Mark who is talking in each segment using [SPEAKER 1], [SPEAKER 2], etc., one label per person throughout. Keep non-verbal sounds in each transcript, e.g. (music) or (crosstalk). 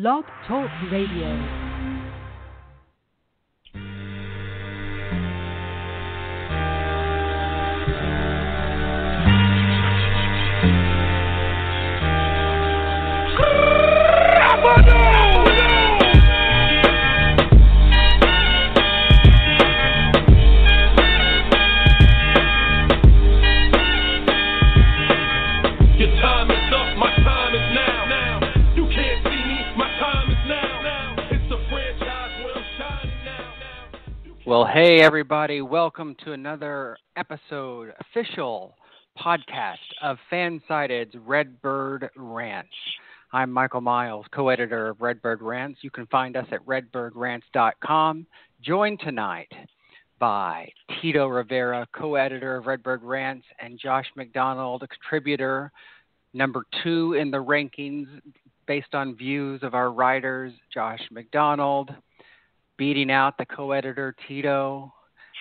[SPEAKER 1] Blog Talk Radio.
[SPEAKER 2] Well, hey, everybody. Welcome to another episode, official podcast of Fansided's Redbird Rants. I'm Michael Miles, co editor of Redbird Rants. You can find us at redbirdrants.com. Joined tonight by Tito Rivera, co editor of Redbird Rants, and Josh McDonald, a contributor, number two in the rankings based on views of our writers, Josh McDonald beating out the co-editor Tito.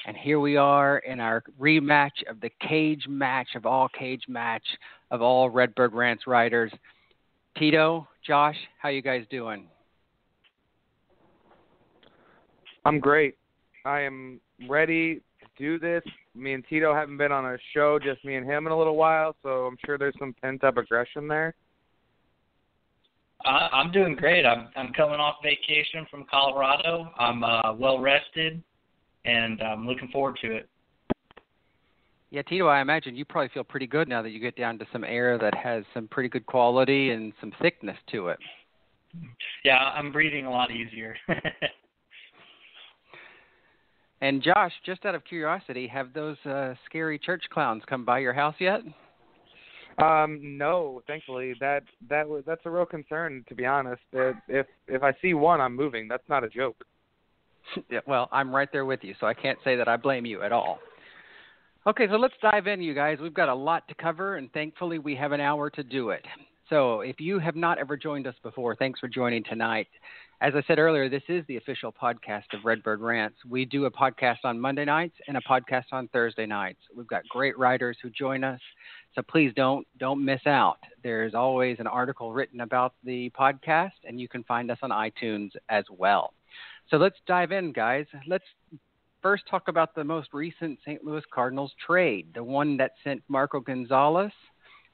[SPEAKER 2] And here we are in our rematch of the cage match of all cage match of all Redbird Rants writers. Tito, Josh, how you guys doing?
[SPEAKER 3] I'm great. I am ready to do this. Me and Tito haven't been on a show, just me and him in a little while, so I'm sure there's some pent up aggression there.
[SPEAKER 4] I, I'm doing great. I'm I'm coming off vacation from Colorado. I'm uh, well rested, and I'm looking forward to it.
[SPEAKER 2] Yeah, Tito, I imagine you probably feel pretty good now that you get down to some air that has some pretty good quality and some thickness to it.
[SPEAKER 4] Yeah, I'm breathing a lot easier. (laughs)
[SPEAKER 2] And Josh, just out of curiosity, have those uh, scary church clowns come by your house yet?
[SPEAKER 3] Um, no, thankfully that that was that's a real concern to be honest. If if I see one, I'm moving. That's not a joke. (laughs)
[SPEAKER 2] yeah, well, I'm right there with you, so I can't say that I blame you at all. Okay, so let's dive in, you guys. We've got a lot to cover, and thankfully, we have an hour to do it. So, if you have not ever joined us before, thanks for joining tonight. As I said earlier, this is the official podcast of Redbird Rants. We do a podcast on Monday nights and a podcast on Thursday nights. We've got great writers who join us, so please don't don't miss out. There's always an article written about the podcast, and you can find us on iTunes as well. So let's dive in, guys. Let's first talk about the most recent St. Louis Cardinals trade, the one that sent Marco Gonzalez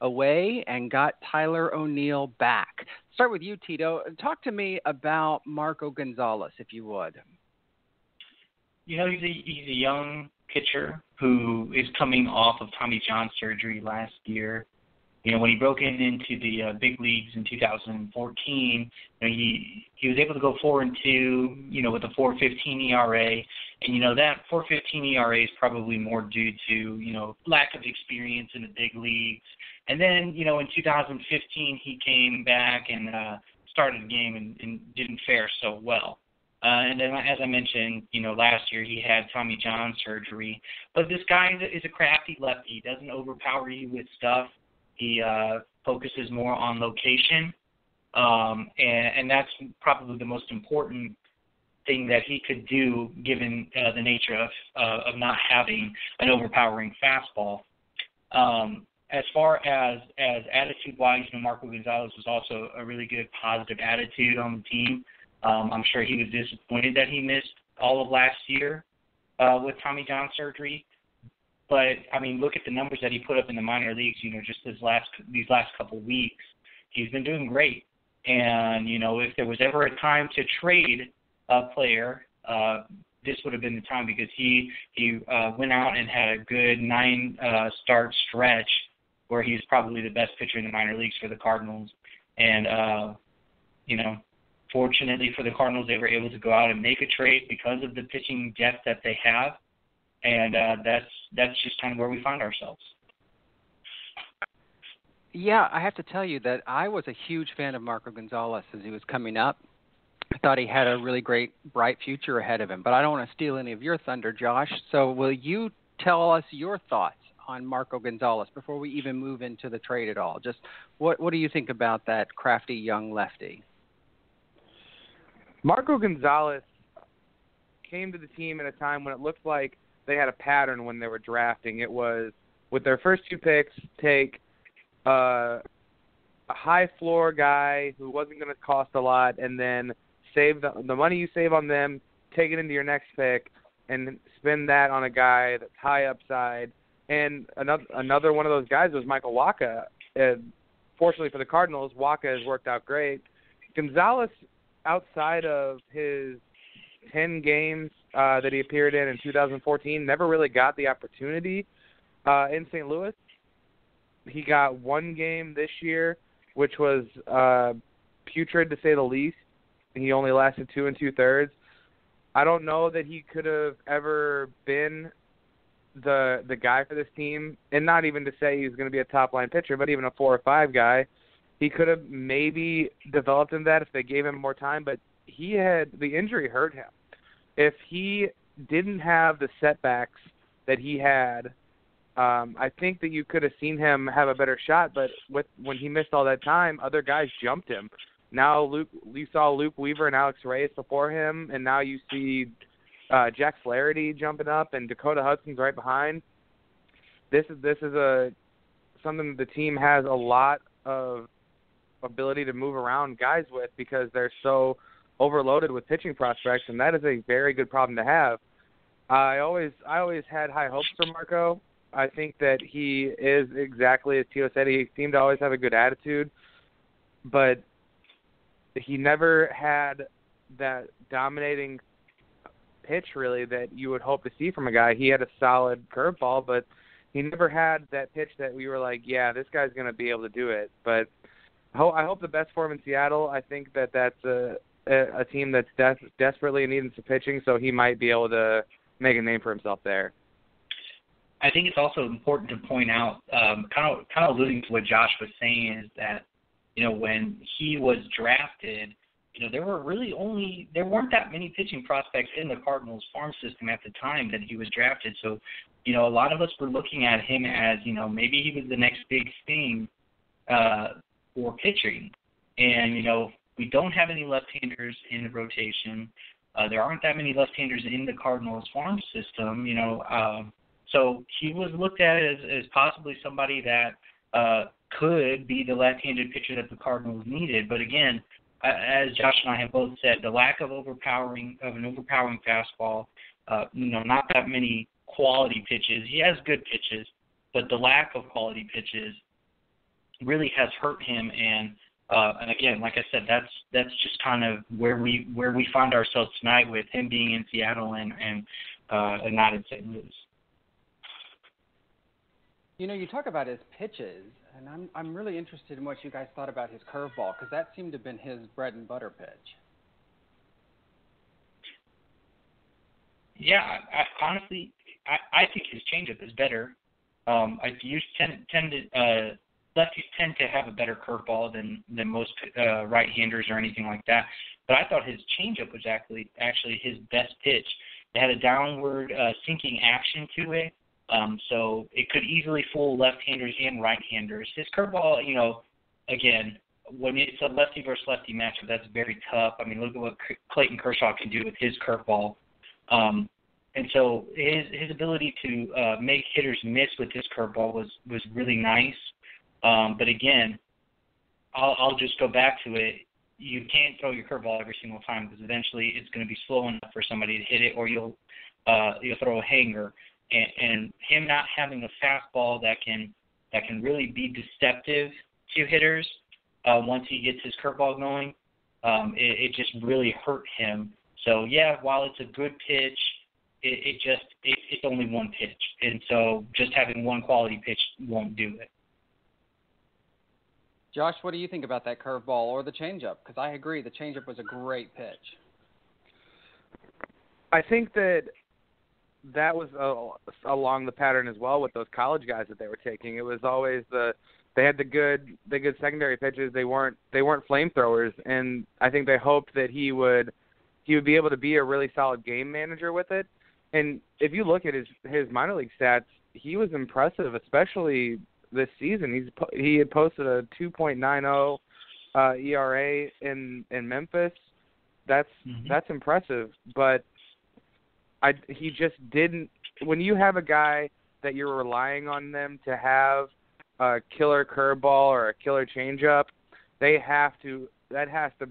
[SPEAKER 2] away and got Tyler O'Neill back. Start with you, Tito. Talk to me about Marco Gonzalez, if you would.
[SPEAKER 4] you know, he's a he's a young pitcher who is coming off of Tommy John surgery last year. You know, when he broke in into the uh, big leagues in 2014, you know, he he was able to go four and two, you know, with a 4.15 ERA, and you know that 4.15 ERA is probably more due to you know lack of experience in the big leagues. And then you know in 2015 he came back and uh, started the game and, and didn't fare so well. Uh, and then, as I mentioned, you know, last year he had Tommy John surgery. But this guy is a, is a crafty lefty. He doesn't overpower you with stuff. He uh, focuses more on location, um, and, and that's probably the most important thing that he could do, given uh, the nature of uh, of not having an overpowering fastball. Um, as far as as attitude wise, you know, Marco Gonzalez was also a really good positive attitude on the team. Um, I'm sure he was disappointed that he missed all of last year uh, with Tommy John surgery. But I mean, look at the numbers that he put up in the minor leagues. You know, just this last these last couple weeks, he's been doing great. And you know, if there was ever a time to trade a player, uh, this would have been the time because he he uh, went out and had a good nine uh, start stretch where he's probably the best pitcher in the minor leagues for the Cardinals. And uh, you know, fortunately for the Cardinals, they were able to go out and make a trade because of the pitching depth that they have, and uh, that's that's just kind of where we find ourselves.
[SPEAKER 2] Yeah, I have to tell you that I was a huge fan of Marco Gonzalez as he was coming up. Thought he had a really great, bright future ahead of him. But I don't want to steal any of your thunder, Josh. So will you tell us your thoughts on Marco Gonzalez before we even move into the trade at all? Just what what do you think about that crafty young lefty?
[SPEAKER 3] Marco Gonzalez came to the team at a time when it looked like they had a pattern when they were drafting. It was with their first two picks, take uh, a high floor guy who wasn't going to cost a lot, and then save the the money you save on them, take it into your next pick, and spend that on a guy that's high upside. And another another one of those guys was Michael Wacha. And fortunately for the Cardinals, Wacha has worked out great. Gonzalez, outside of his ten games uh, that he appeared in in 2014, never really got the opportunity uh, in St. Louis. He got one game this year, which was uh, putrid to say the least. He only lasted two and two thirds. I don't know that he could have ever been the the guy for this team, and not even to say he's going to be a top line pitcher, but even a four or five guy. He could have maybe developed in that if they gave him more time, but he had the injury hurt him. If he didn't have the setbacks that he had, um, I think that you could have seen him have a better shot. But with when he missed all that time, other guys jumped him. Now Luke, you saw Luke Weaver and Alex Reyes before him, and now you see uh, Jack Flaherty jumping up, and Dakota Hudson's right behind. This is this is a something the team has a lot of ability to move around guys with because they're so overloaded with pitching prospects, and that is a very good problem to have. I always I always had high hopes for Marco. I think that he is exactly as Tio said. He seemed to always have a good attitude, but he never had that dominating pitch really that you would hope to see from a guy. He had a solid curveball, but he never had that pitch that we were like, yeah, this guy's going to be able to do it. But I hope the best for him in Seattle. I think that that's a a team that's des- desperately needing some pitching, so he might be able to make a name for himself there.
[SPEAKER 4] I think it's also important to point out, um, kind of kind of alluding to what Josh was saying, is that you know when he was drafted, you know there were really only there weren't that many pitching prospects in the Cardinals farm system at the time that he was drafted. So, you know, a lot of us were looking at him as you know maybe he was the next big thing uh, for pitching, and you know we don't have any left-handers in the rotation. Uh, there aren't that many left-handers in the Cardinals farm system, you know. Um, so he was looked at as, as possibly somebody that uh, could be the left-handed pitcher that the Cardinals needed. But again, as Josh and I have both said, the lack of overpowering of an overpowering fastball, uh, you know, not that many quality pitches. He has good pitches, but the lack of quality pitches really has hurt him. And uh, and again, like I said, that's that's just kind of where we where we find ourselves tonight with him being in Seattle and and uh, and not in St. Louis.
[SPEAKER 2] You know, you talk about his pitches, and I'm I'm really interested in what you guys thought about his curveball because that seemed to have been his bread and butter pitch.
[SPEAKER 4] Yeah, I, honestly, I, I think his changeup is better. Um, I used tend tend to uh, lefties tend to have a better curveball than than most uh, right-handers or anything like that. But I thought his changeup was actually actually his best pitch. It had a downward uh, sinking action to it, um, so it could easily fool left-handers and right-handers. His curveball, you know, again, when it's a lefty versus lefty matchup, that's very tough. I mean, look at what Clayton Kershaw can do with his curveball. Um, and so his his ability to uh, make hitters miss with his curveball was was really nice. Um, but again, I'll, I'll just go back to it. You can't throw your curveball every single time because eventually it's going to be slow enough for somebody to hit it, or you'll uh, you'll throw a hanger and, and him not having a fastball that can that can really be deceptive to hitters uh, once he gets his curveball going, um, it, it just really hurt him. So yeah, while it's a good pitch, it, it just it, it's only one pitch, and so just having one quality pitch won't do it.
[SPEAKER 2] Josh, what do you think about that curveball or the changeup? Because I agree, the changeup was a great pitch.
[SPEAKER 3] I think that that was uh, along the pattern as well with those college guys that they were taking. It was always the they had the good the good secondary pitches. They weren't they weren't flamethrowers, and I think they hoped that he would he would be able to be a really solid game manager with it. And if you look at his his minor league stats, he was impressive, especially this season. He's he had posted a 2.90 uh, ERA in in Memphis. That's mm-hmm. that's impressive, but I he just didn't. When you have a guy that you're relying on them to have a killer curveball or a killer changeup, they have to that has to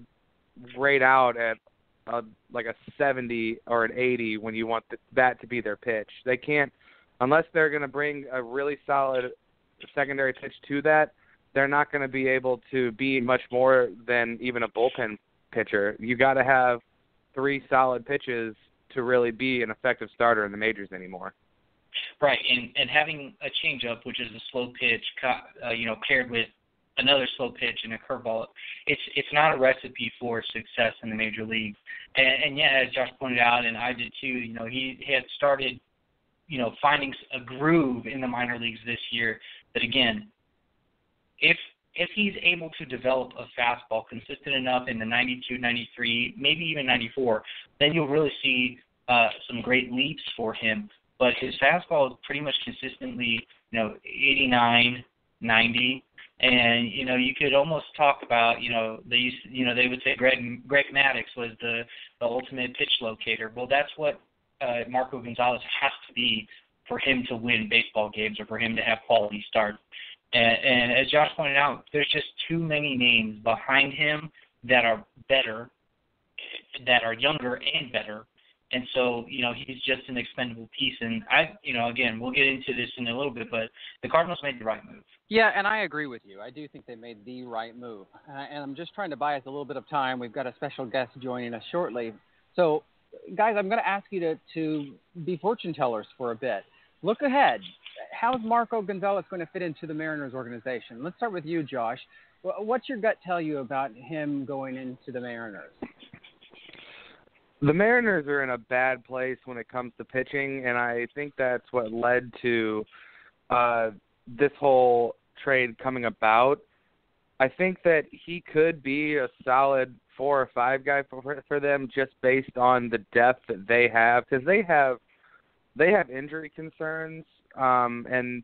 [SPEAKER 3] rate out at a, like a 70 or an 80 when you want th- that to be their pitch. They can't unless they're going to bring a really solid secondary pitch to that. They're not going to be able to be much more than even a bullpen pitcher. You got to have three solid pitches to really be an effective starter in the majors anymore.
[SPEAKER 4] Right, and and having a changeup, which is a slow pitch, uh, you know, paired with another slow pitch and a curveball, it's it's not a recipe for success in the major leagues. And, and yeah, as Josh pointed out, and I did too. You know, he had started, you know, finding a groove in the minor leagues this year. That again, if if he's able to develop a fastball consistent enough in the 92, 93, maybe even 94, then you'll really see uh, some great leaps for him. But his fastball is pretty much consistently, you know, 89, 90, and you know you could almost talk about you know they used you know they would say Greg Greg Maddux was the the ultimate pitch locator. Well, that's what uh, Marco Gonzalez has to be for him to win baseball games or for him to have quality starts. And, and as Josh pointed out, there's just too many names behind him that are better, that are younger and better. And so, you know, he's just an expendable piece. And I, you know, again, we'll get into this in a little bit, but the Cardinals made the right move.
[SPEAKER 2] Yeah, and I agree with you. I do think they made the right move. And I'm just trying to buy us a little bit of time. We've got a special guest joining us shortly. So, guys, I'm going to ask you to, to be fortune tellers for a bit. Look ahead how's Marco Gonzalez going to fit into the Mariners organization? Let's start with you, Josh. What's your gut tell you about him going into the Mariners?
[SPEAKER 3] The Mariners are in a bad place when it comes to pitching, and I think that's what led to uh, this whole trade coming about. I think that he could be a solid four or five guy for for them just based on the depth that they have because they have they have injury concerns um, and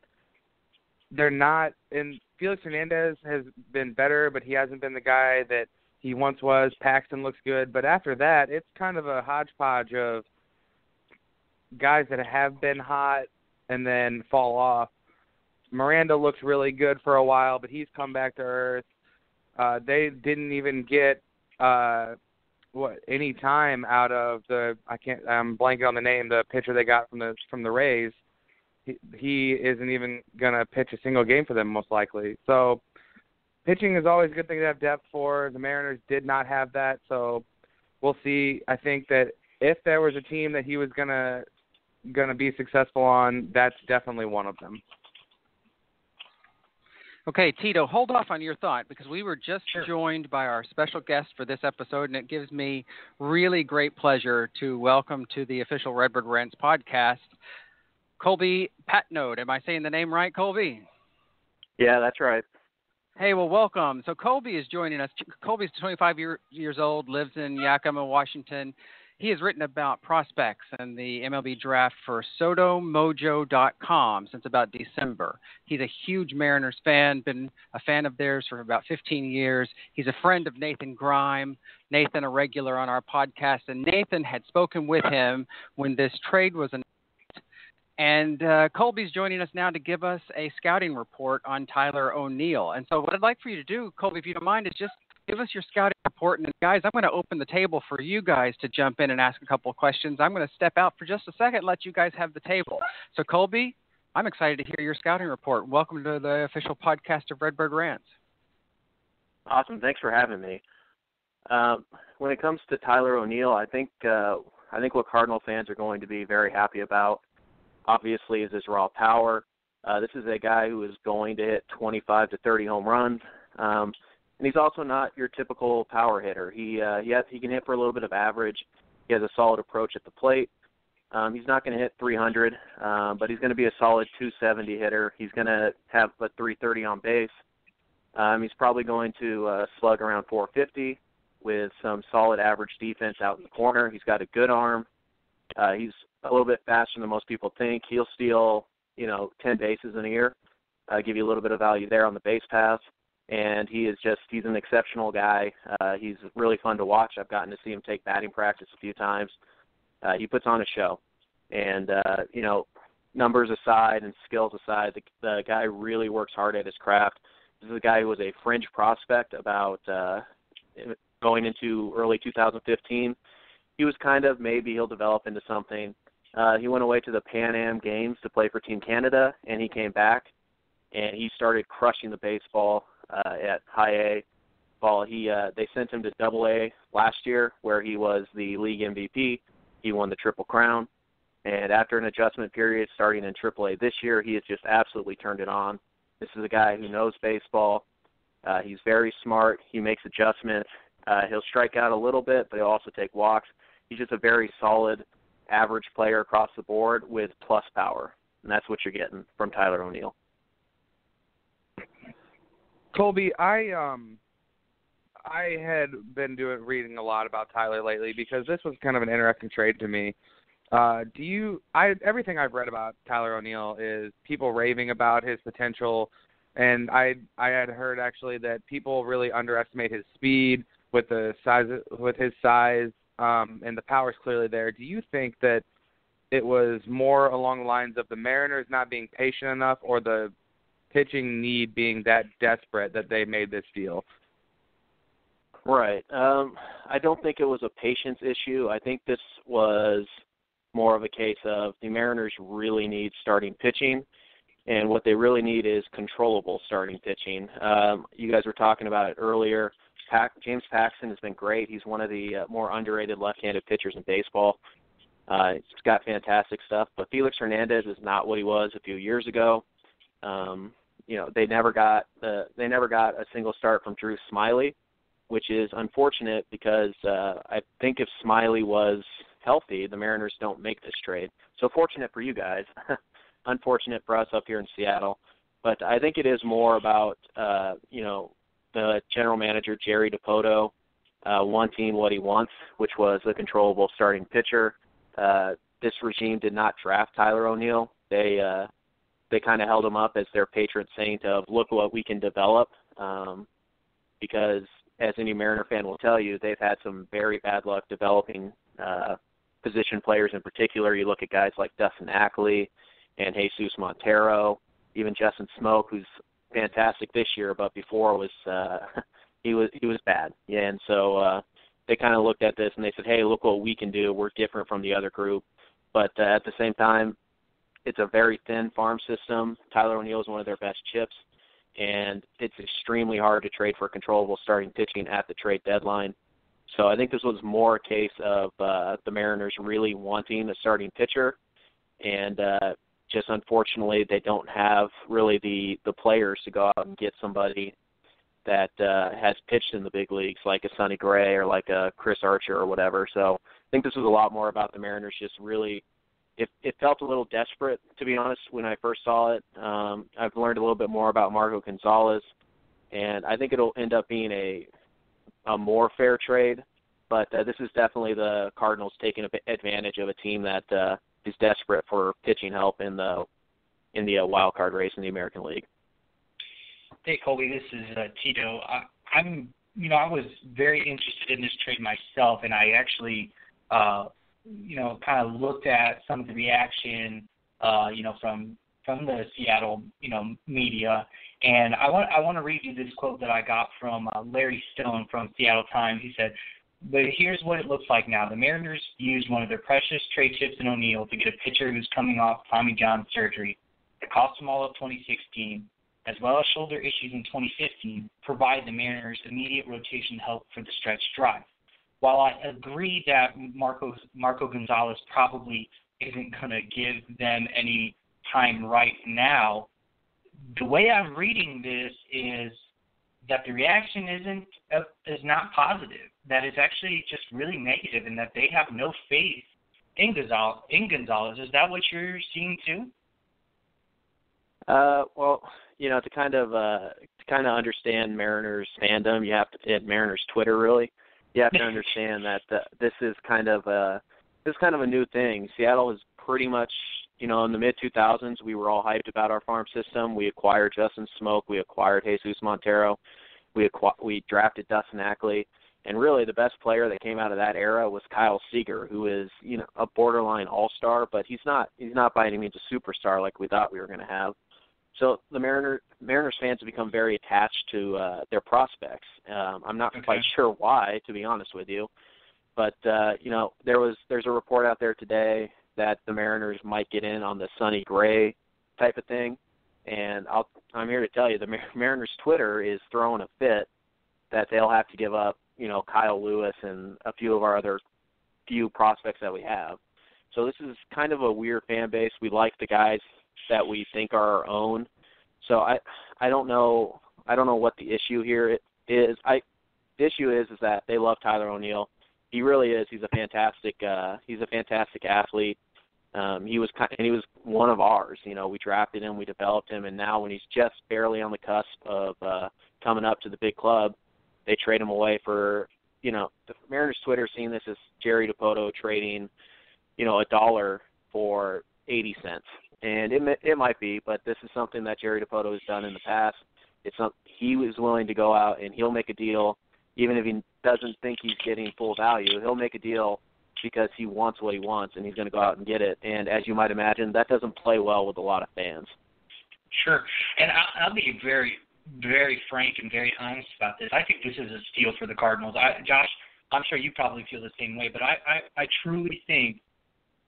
[SPEAKER 3] they're not. And Felix Hernandez has been better, but he hasn't been the guy that he once was. Paxton looks good, but after that, it's kind of a hodgepodge of guys that have been hot and then fall off. Miranda looks really good for a while, but he's come back to earth. Uh, they didn't even get uh, what any time out of the I can't I'm blanking on the name the pitcher they got from the from the Rays he, he isn't even going to pitch a single game for them most likely. So pitching is always a good thing to have depth for. The Mariners did not have that, so we'll see. I think that if there was a team that he was going to going to be successful on, that's definitely one of them.
[SPEAKER 2] Okay, Tito, hold off on your thought because we were just
[SPEAKER 4] sure.
[SPEAKER 2] joined by our special guest for this episode, and it gives me really great pleasure to welcome to the official Redbird Rants podcast Colby Patnode. Am I saying the name right, Colby?
[SPEAKER 1] Yeah, that's right.
[SPEAKER 2] Hey, well, welcome. So Colby is joining us. Colby's 25 year, years old, lives in Yakima, Washington. He has written about prospects and the MLB draft for SodoMojo.com since about December. He's a huge Mariners fan, been a fan of theirs for about 15 years. He's a friend of Nathan Grime. Nathan, a regular on our podcast, and Nathan had spoken with him when this trade was announced and uh, Colby's joining us now to give us a scouting report on Tyler O'Neill. And so, what I'd like for you to do, Colby, if you don't mind, is just give us your scouting report. And guys, I'm going to open the table for you guys to jump in and ask a couple of questions. I'm going to step out for just a second, let you guys have the table. So, Colby, I'm excited to hear your scouting report. Welcome to the official podcast of Redbird Rants.
[SPEAKER 1] Awesome. Thanks for having me. Um, when it comes to Tyler O'Neill, I think uh, I think what Cardinal fans are going to be very happy about obviously is his raw power. Uh, this is a guy who is going to hit 25 to 30 home runs, um, and he's also not your typical power hitter. He uh, he, he can hit for a little bit of average. He has a solid approach at the plate. Um, he's not going to hit 300, um, but he's going to be a solid 270 hitter. He's going to have a 330 on base. Um, he's probably going to uh, slug around 450 with some solid average defense out in the corner. He's got a good arm. Uh, he's a little bit faster than most people think. He'll steal, you know, 10 bases in a year, uh, give you a little bit of value there on the base pass. And he is just, he's an exceptional guy. Uh, he's really fun to watch. I've gotten to see him take batting practice a few times. Uh, he puts on a show. And, uh, you know, numbers aside and skills aside, the, the guy really works hard at his craft. This is a guy who was a fringe prospect about uh, going into early 2015. He was kind of maybe he'll develop into something. Uh, he went away to the Pan Am Games to play for Team Canada, and he came back and he started crushing the baseball uh, at high A ball. He uh, they sent him to Double A last year, where he was the league MVP. He won the Triple Crown, and after an adjustment period starting in Triple A this year, he has just absolutely turned it on. This is a guy who knows baseball. Uh, he's very smart. He makes adjustments. Uh, he'll strike out a little bit, but he'll also take walks. He's just a very solid, average player across the board with plus power, and that's what you're getting from Tyler O'Neill.
[SPEAKER 3] Colby, I um I had been doing reading a lot about Tyler lately because this was kind of an interesting trade to me. Uh, do you? I everything I've read about Tyler O'Neill is people raving about his potential, and I I had heard actually that people really underestimate his speed with the size with his size, um, and the power's clearly there. Do you think that it was more along the lines of the Mariners not being patient enough, or the pitching need being that desperate that they made this deal?
[SPEAKER 1] Right. Um, I don't think it was a patience issue. I think this was more of a case of the Mariners really need starting pitching, and what they really need is controllable starting pitching. Um, you guys were talking about it earlier. Pac- James Paxton has been great. He's one of the uh, more underrated left-handed pitchers in baseball. Uh, he's got fantastic stuff, but Felix Hernandez is not what he was a few years ago. Um, you know, they never got the they never got a single start from Drew Smyly, which is unfortunate because uh, I think if Smyly was healthy, the Mariners don't make this trade. So fortunate for you guys, (laughs) unfortunate for us up here in Seattle. But I think it is more about uh, you know the general manager Jerry Dipoto uh, wanting what he wants, which was a controllable starting pitcher. Uh, this regime did not draft Tyler O'Neill. They uh, they kind of held him up as their patron saint of look what we can develop. Um, because as any Mariner fan will tell you, they've had some very bad luck developing uh, position players in particular. You look at guys like Dustin Ackley and Jesus Montero, even Justin Smoak, who's fantastic this year, but before was uh, (laughs) he was he was bad. Yeah, and so uh, they kind of looked at this and they said, "Hey, look what we can do. We're different from the other group." But uh, at the same time, it's a very thin farm system. Tyler O'Neill is one of their best chips, and it's extremely hard to trade for controllable starting pitching at the trade deadline. So I think this was more a case of uh, the Mariners really wanting a starting pitcher, and uh, just unfortunately they don't have really the the players to go out and get somebody that uh, has pitched in the big leagues, like a Sonny Gray or like a Chris Archer or whatever. So I think this was a lot more about the Mariners just really. It, it felt a little desperate, to be honest, when I first saw it. Um, I've learned a little bit more about Marco Gonzalez, and I think it'll end up being a a more fair trade. But uh, this is definitely the Cardinals taking advantage of a team that uh, is desperate for pitching help in the in the uh, wild card race in the American League.
[SPEAKER 4] Hey Colby, this is uh, Tito. I, I'm you know I was very interested in this trade myself, and I actually uh, you know kind of looked at some of the reaction uh, you know from from the Seattle you know media, and I want I want to read you this quote that I got from uh, Larry Stone from Seattle Times. He said, "But here's what it looks like now. The Mariners used one of their precious trade chips in O'Neill to get a pitcher who's coming off Tommy John surgery. It cost them all of 2016." As well as shoulder issues in 2015, provide the Mariners immediate rotation help for the stretch drive. While I agree that Marco Marco Gonzalez probably isn't going to give them any time right now, the way I'm reading this is that the reaction isn't uh, is not positive. That it's actually just really negative, and that they have no faith in Gonzalez. In Gonzalez, is that what you're seeing too?
[SPEAKER 1] Uh, well, you know, to kind of uh, to kind of understand Mariners fandom, you have to at Mariners Twitter really. You have to understand that uh, this is kind of a this is kind of a new thing. Seattle is pretty much you know, in the mid 2000s, we were all hyped about our farm system. We acquired Justin Smoak, we acquired Jesus Montero, we acqu- we drafted Dustin Ackley, And really, the best player that came out of that era was Kyle Seager, who is you know a borderline all star, but he's not he's not by any means a superstar like we thought we were going to have. So the Mariner Mariners fans have become very attached to uh, their prospects. Um, I'm not
[SPEAKER 4] Okay.
[SPEAKER 1] quite sure why, to be honest with you, but uh, you know there was there's a report out there today that the Mariners might get in on the Sonny Gray type of thing, and I'll I'm here to tell you the (laughs) Mariners Twitter is throwing a fit that they'll have to give up you know Kyle Lewis and a few of our other few prospects that we have. So this is kind of a weird fan base. We like the guys that we think are our own. So I I don't know I don't know what the issue here is. I the issue is is that they love Tyler O'Neill. He really is. He's a fantastic uh he's a fantastic athlete. Um he was kind and he was one of ours. You know, we drafted him, we developed him and now when he's just barely on the cusp of uh coming up to the big club, they trade him away for you know, the Mariners Twitter seeing this as Jerry Dipoto trading, you know, a dollar for 80 cents. And it it might be, but this is something that Jerry Dipoto has done in the past. It's not he was willing to go out and he'll make a deal even if he doesn't think he's getting full value. He'll make a deal because he wants what he wants and he's going to go out and get it. And as you might imagine, that doesn't play well with a lot of fans.
[SPEAKER 4] Sure, and I, I'll be very, very frank and very honest about this. I think this is a steal for the Cardinals. I, Josh, I'm sure you probably feel the same way, but I, I, I truly think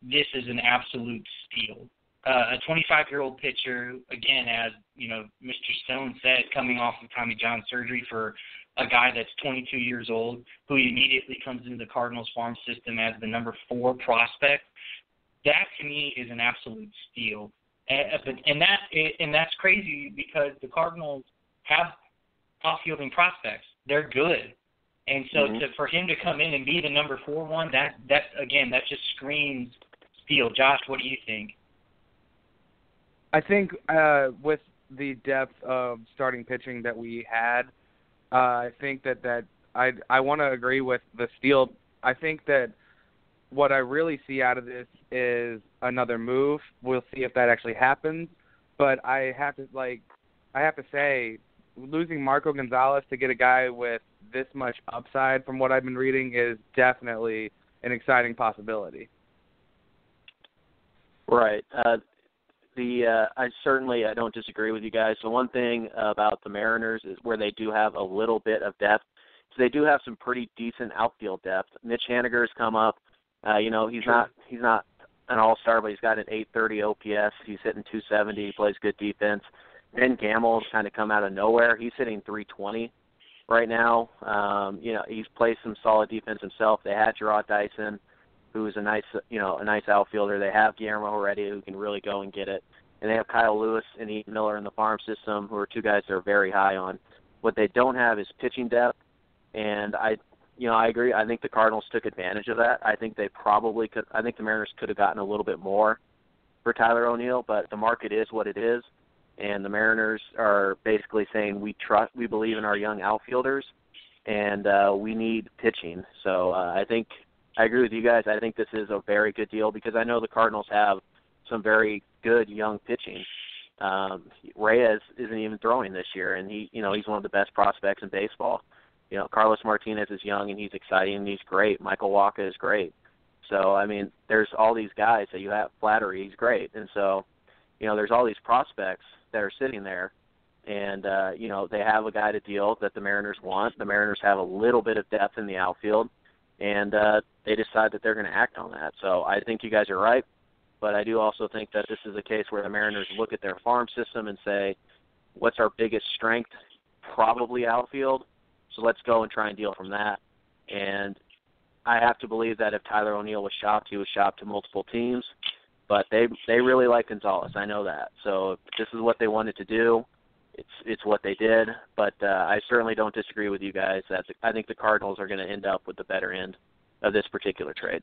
[SPEAKER 4] this is an absolute steal. Uh, a 25-year-old pitcher, again, as you know, Mr. Stone said, coming off of Tommy John surgery for a guy that's 22 years old, who immediately comes into the Cardinals farm system as the number four prospect. That to me is an absolute steal. And, and that and that's crazy because the Cardinals have off-fielding prospects. They're good, and so
[SPEAKER 1] Mhm.
[SPEAKER 4] to, for him to come in and be the number four one, that that again that just screams steal. Josh, what do you think?
[SPEAKER 3] I think uh, with the depth of starting pitching that we had, uh, I think that that I I want to agree with the steal. I think that what I really see out of this is another move. We'll see if that actually happens. But I have to like I have to say losing Marco Gonzalez to get a guy with this much upside from what I've been reading is definitely an exciting possibility.
[SPEAKER 1] Right. Uh, the uh, I certainly I don't disagree with you guys. The one thing about the Mariners is where they do have a little bit of depth. So they do have some pretty decent outfield depth. Mitch Haniger's come up. Uh, you know he's
[SPEAKER 4] Sure.
[SPEAKER 1] not he's not an all star, but he's got an 830 OPS. He's hitting 270. He plays good defense. Ben Gamel's kind of come out of nowhere. He's hitting 320 right now. Um, you know he's played some solid defense himself. They had Jarrod Dyson who's a nice you know a nice outfielder. They have Guillermo Heredia who can really go and get it, and they have Kyle Lewis and Ethan Miller in the farm system, who are two guys they're very high on. What they don't have is pitching depth, and I you know I agree. I think the Cardinals took advantage of that. I think they probably could. I think the Mariners could have gotten a little bit more for Tyler O'Neill, but the market is what it is, and the Mariners are basically saying we trust, we believe in our young outfielders, and uh, we need pitching. So uh, I think I agree with you guys. I think this is a very good deal because I know the Cardinals have some very good young pitching. Um, Reyes isn't even throwing this year, and he, you know, he's one of the best prospects in baseball. You know, Carlos Martinez is young and he's exciting and he's great. Michael Wacha is great. So I mean, there's all these guys that you have. Flaherty, he's great, and so, you know, there's all these prospects that are sitting there, and uh, you know, they have a guy to deal that the Mariners want. The Mariners have a little bit of depth in the outfield and uh, they decide that they're going to act on that. So I think you guys are right, but I do also think that this is a case where the Mariners look at their farm system and say, "What's our biggest strength? Probably outfield. So let's go and try and deal from that." And I have to believe that if Tyler O'Neill was shopped, he was shopped to multiple teams, but they they really like Gonzalez. I know that. So if this is what they wanted to do. It's it's what they did, but uh, I certainly don't disagree with you guys. That I think the Cardinals are going to end up with the better end of this particular trade.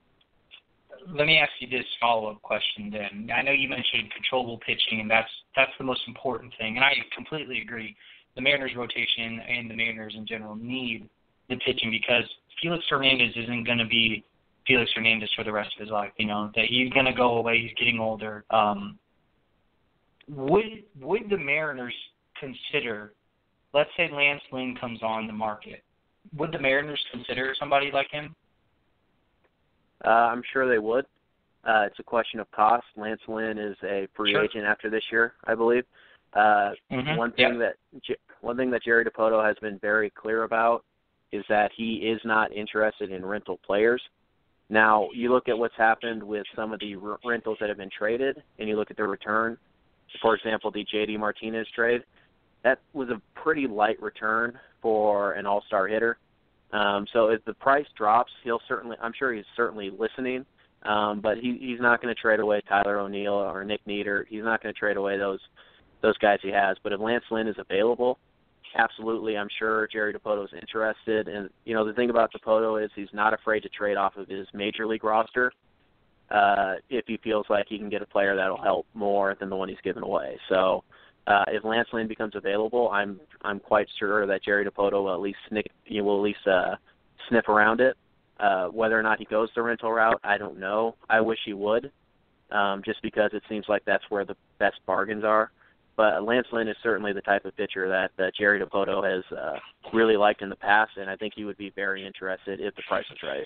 [SPEAKER 4] Let me ask you this follow-up question. Then I know you mentioned controllable pitching, and that's that's the most important thing, and I completely agree. The Mariners rotation and the Mariners in general need the pitching because Felix Hernandez isn't going to be Felix Hernandez for the rest of his life. You know that he's going to go away. He's getting older. Um, would would the Mariners consider, let's say Lance Lynn comes on the market, would the Mariners consider somebody like him?
[SPEAKER 1] Uh, I'm sure they would. Uh, it's a question of cost. Lance Lynn is a free
[SPEAKER 4] Sure.
[SPEAKER 1] agent after this year, I believe. Uh,
[SPEAKER 4] Mhm.
[SPEAKER 1] One thing that one thing that Jerry Dipoto has been very clear about is that he is not interested in rental players. Now, you look at what's happened with some of the r- rentals that have been traded, and you look at the return. For example, the JD Martinez trade, that was a pretty light return for an All-Star hitter. Um, so if the price drops, he'll certainly. I'm sure he's certainly listening. Um, but he, he's not going to trade away Tyler O'Neill or Nick Neidert. He's not going to trade away those those guys he has. But if Lance Lynn is available, absolutely, I'm sure Jerry Dipoto is interested. And you know, the thing about Dipoto is he's not afraid to trade off of his major league roster uh, if he feels like he can get a player that'll help more than the one he's given away. So. Uh, if Lance Lynn becomes available, I'm I'm quite sure that Jerry Dipoto will at least snick, you will at least uh, sniff around it. Uh, whether or not he goes the rental route, I don't know. I wish he would, um, just because it seems like that's where the best bargains are. But Lance Lynn is certainly the type of pitcher that, that Jerry Dipoto has uh, really liked in the past, and I think he would be very interested if the price was right.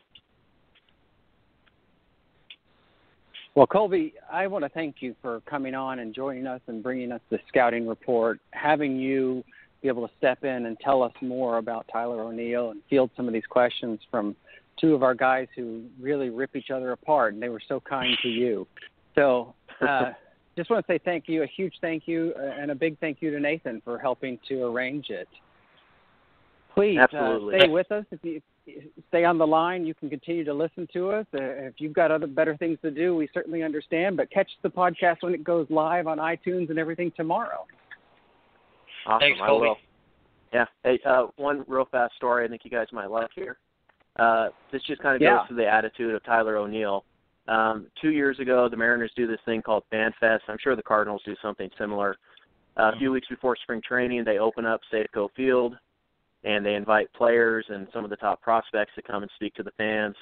[SPEAKER 2] Well, Colby, I want to thank you for coming on and joining us and bringing us the scouting report. Having you be able to step in and tell us more about Tyler O'Neill and field some of these questions from two of our guys who really rip each other apart, and they were so kind to you. So, uh, (laughs) just want to say thank you, a huge thank you, uh, and a big thank you to Nathan for helping to arrange it. Please Uh, stay with us. If you stay on the line, you can continue to listen to us. Uh, if you've got other better things to do, we certainly understand. But catch the podcast when it goes live on iTunes and everything tomorrow.
[SPEAKER 1] Awesome,
[SPEAKER 4] Thanks,
[SPEAKER 1] I
[SPEAKER 4] Colby.
[SPEAKER 1] will. Yeah. Hey, uh, one real fast story I think you guys might like here. Uh, this just kind of
[SPEAKER 2] Yeah.
[SPEAKER 1] goes to the attitude of Tyler O'Neill. Um, two years ago, the Mariners do this thing called Fan Fest. I'm sure the Cardinals do something similar. Uh, a few weeks before spring training, they open up Safeco Field, and they invite players and some of the top prospects to come and speak to the fans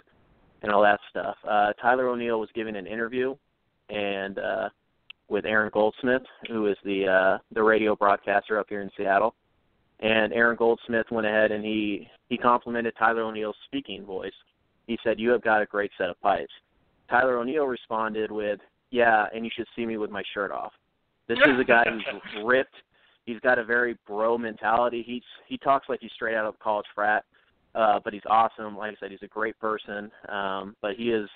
[SPEAKER 1] and all that stuff. Uh, Tyler O'Neill was giving an interview, and uh, with Aaron Goldsmith, who is the uh, the radio broadcaster up here in Seattle. And Aaron Goldsmith went ahead and he he complimented Tyler O'Neill's speaking voice. He said, "You have got a great set of pipes." Tyler O'Neill responded with, "Yeah, and you should see me with my shirt off." This is a guy who's (laughs) ripped. He's got a very bro mentality. He's he talks like he's straight out of college frat, uh, but he's awesome. Like I said, he's a great person. Um, but he is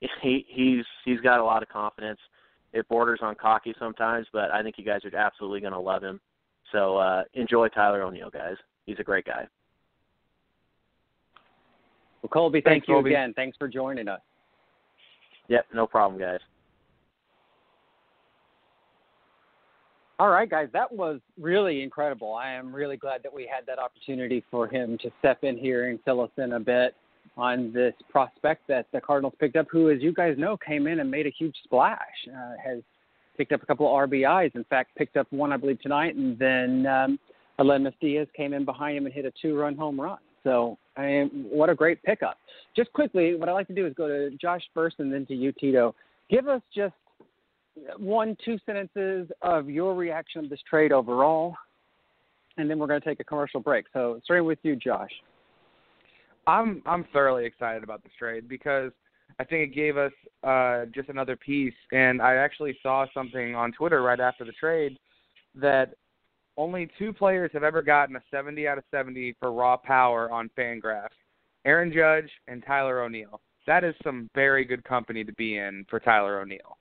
[SPEAKER 1] (laughs) he he's he's got a lot of confidence. It borders on cocky sometimes, but I think you guys are absolutely going to love him. So uh, enjoy Tyler O'Neill, guys. He's a great guy.
[SPEAKER 2] Well, Colby, thank
[SPEAKER 3] Thanks,
[SPEAKER 2] you
[SPEAKER 3] Colby.
[SPEAKER 2] again. Thanks for joining us.
[SPEAKER 1] Yep, no problem, guys.
[SPEAKER 2] All right, guys, that was really incredible. I am really glad that we had that opportunity for him to step in here and fill us in a bit on this prospect that the Cardinals picked up, who, as you guys know, came in and made a huge splash. Uh, has picked up a couple of RBIs. In fact, picked up one, I believe, tonight, and then um, Diaz came in behind him and hit a two-run home run. So, I mean, what a great pickup. Just quickly, what I like to do is go to Josh first and then to you, Tito. Give us just one, two sentences of your reaction of this trade overall, and then we're going to take a commercial break. So, starting with you, Josh.
[SPEAKER 3] I'm I'm thoroughly excited about this trade because I think it gave us uh, just another piece. And I actually saw something on Twitter right after the trade that only two players have ever gotten a 70 out of 70 for raw power on Fangraphs: Aaron Judge and Tyler O'Neill. That is some very good company to be in for Tyler O'Neill.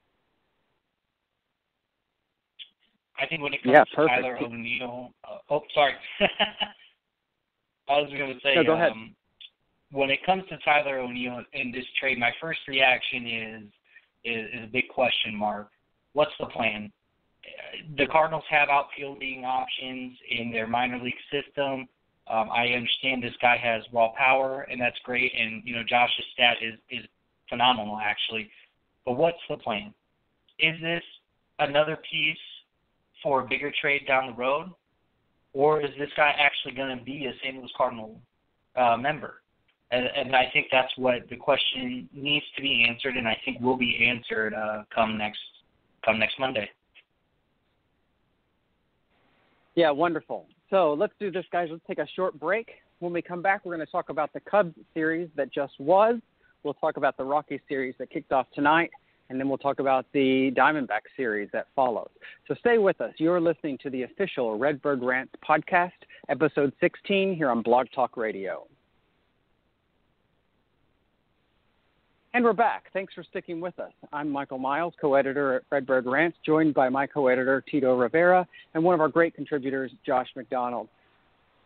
[SPEAKER 4] I think when it comes
[SPEAKER 2] Yeah,
[SPEAKER 4] to
[SPEAKER 2] perfect.
[SPEAKER 4] Tyler O'Neill, uh, oh, sorry. (laughs) I was going to say,
[SPEAKER 2] No, go ahead.
[SPEAKER 4] um, when it comes to Tyler O'Neill in this trade, my first reaction is, is is a big question mark. What's the plan? The Cardinals have outfielding options in their minor league system. Um, I understand this guy has raw power, and that's great. And you know, Josh's stat is is phenomenal, actually. But what's the plan? Is this another piece for a bigger trade down the road, or is this guy actually going to be a St. Louis Cardinal uh, member? And, and I think that's what the question needs to be answered, and I think will be answered uh, come next come next Monday.
[SPEAKER 2] Yeah, wonderful. So let's do this, guys. Let's take a short break. When we come back, we're going to talk about the Cubs series that just was. We'll talk about the Rockies series that kicked off tonight, and then we'll talk about the Diamondback series that follows. So stay with us. You're listening to the official Redbird Rants podcast, episode 16, here on Blog Talk Radio. And we're back. Thanks for sticking with us. I'm Michael Miles, co editor at Redbird Rants, joined by my co editor, Tito Rivera, and one of our great contributors, Josh McDonald.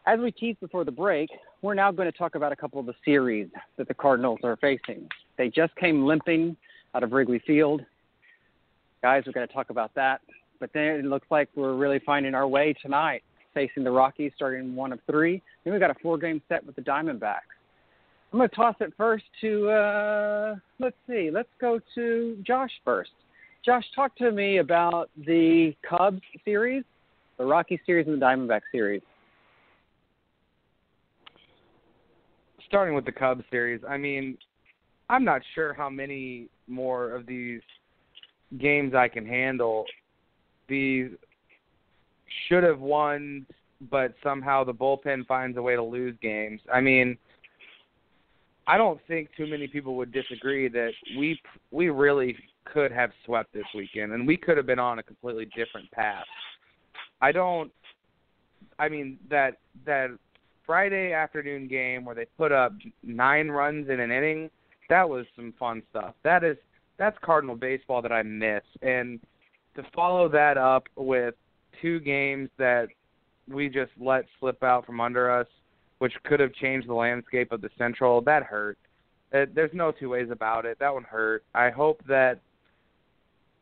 [SPEAKER 2] As we teased before the break, we're now going to talk about a couple of the series that the Cardinals are facing. They just came limping out of Wrigley Field. Guys, we're going to talk about that. But then it looks like we're really finding our way tonight, facing the Rockies starting one of three. Then we've got a four game set with the Diamondbacks. I'm going to toss it first to, uh, let's see, let's go to Josh first. Josh, talk to me about the Cubs series, the Rocky series, and the Diamondback series.
[SPEAKER 3] Starting with the Cubs series, I mean, I'm not sure how many more of these games I can handle. These should have won, but somehow the bullpen finds a way to lose games. I mean, I don't think too many people would disagree that we we really could have swept this weekend, and we could have been on a completely different path. I don't. I mean that that Friday afternoon game where they put up nine runs in an inning, that was some fun stuff. That is that's Cardinal baseball that I miss, and to follow that up with two games that we just let slip out from under us which could have changed the landscape of the Central. That hurt. It, there's no two ways about it. That one hurt. I hope that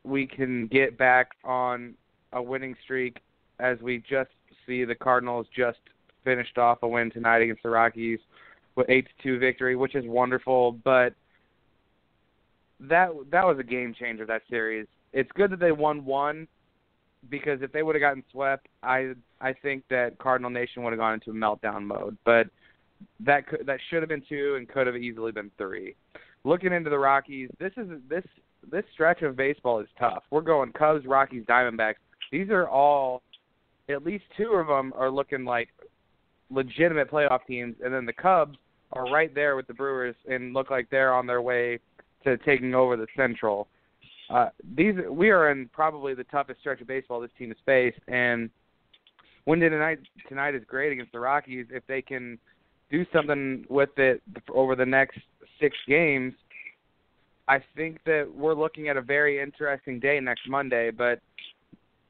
[SPEAKER 3] we can get back on a winning streak as we just see the Cardinals just finished off a win tonight against the Rockies with eight to two victory, which is wonderful. But that that was a game changer that series. It's good that they won one because if they would have gotten swept, I I think that Cardinal Nation would have gone into a meltdown mode. But that could, that should have been two and could have easily been three. Looking into the Rockies, this is this this stretch of baseball is tough. We're going Cubs, Rockies, Diamondbacks. These are all at least two of them are looking like legitimate playoff teams, and then the Cubs are right there with the Brewers and look like they're on their way to taking over the Central. Uh, these we are in probably the toughest stretch of baseball this team has faced, and Windy tonight tonight is great against the Rockies. If they can do something with it over the next six games, I think that we're looking at a very interesting day next Monday. But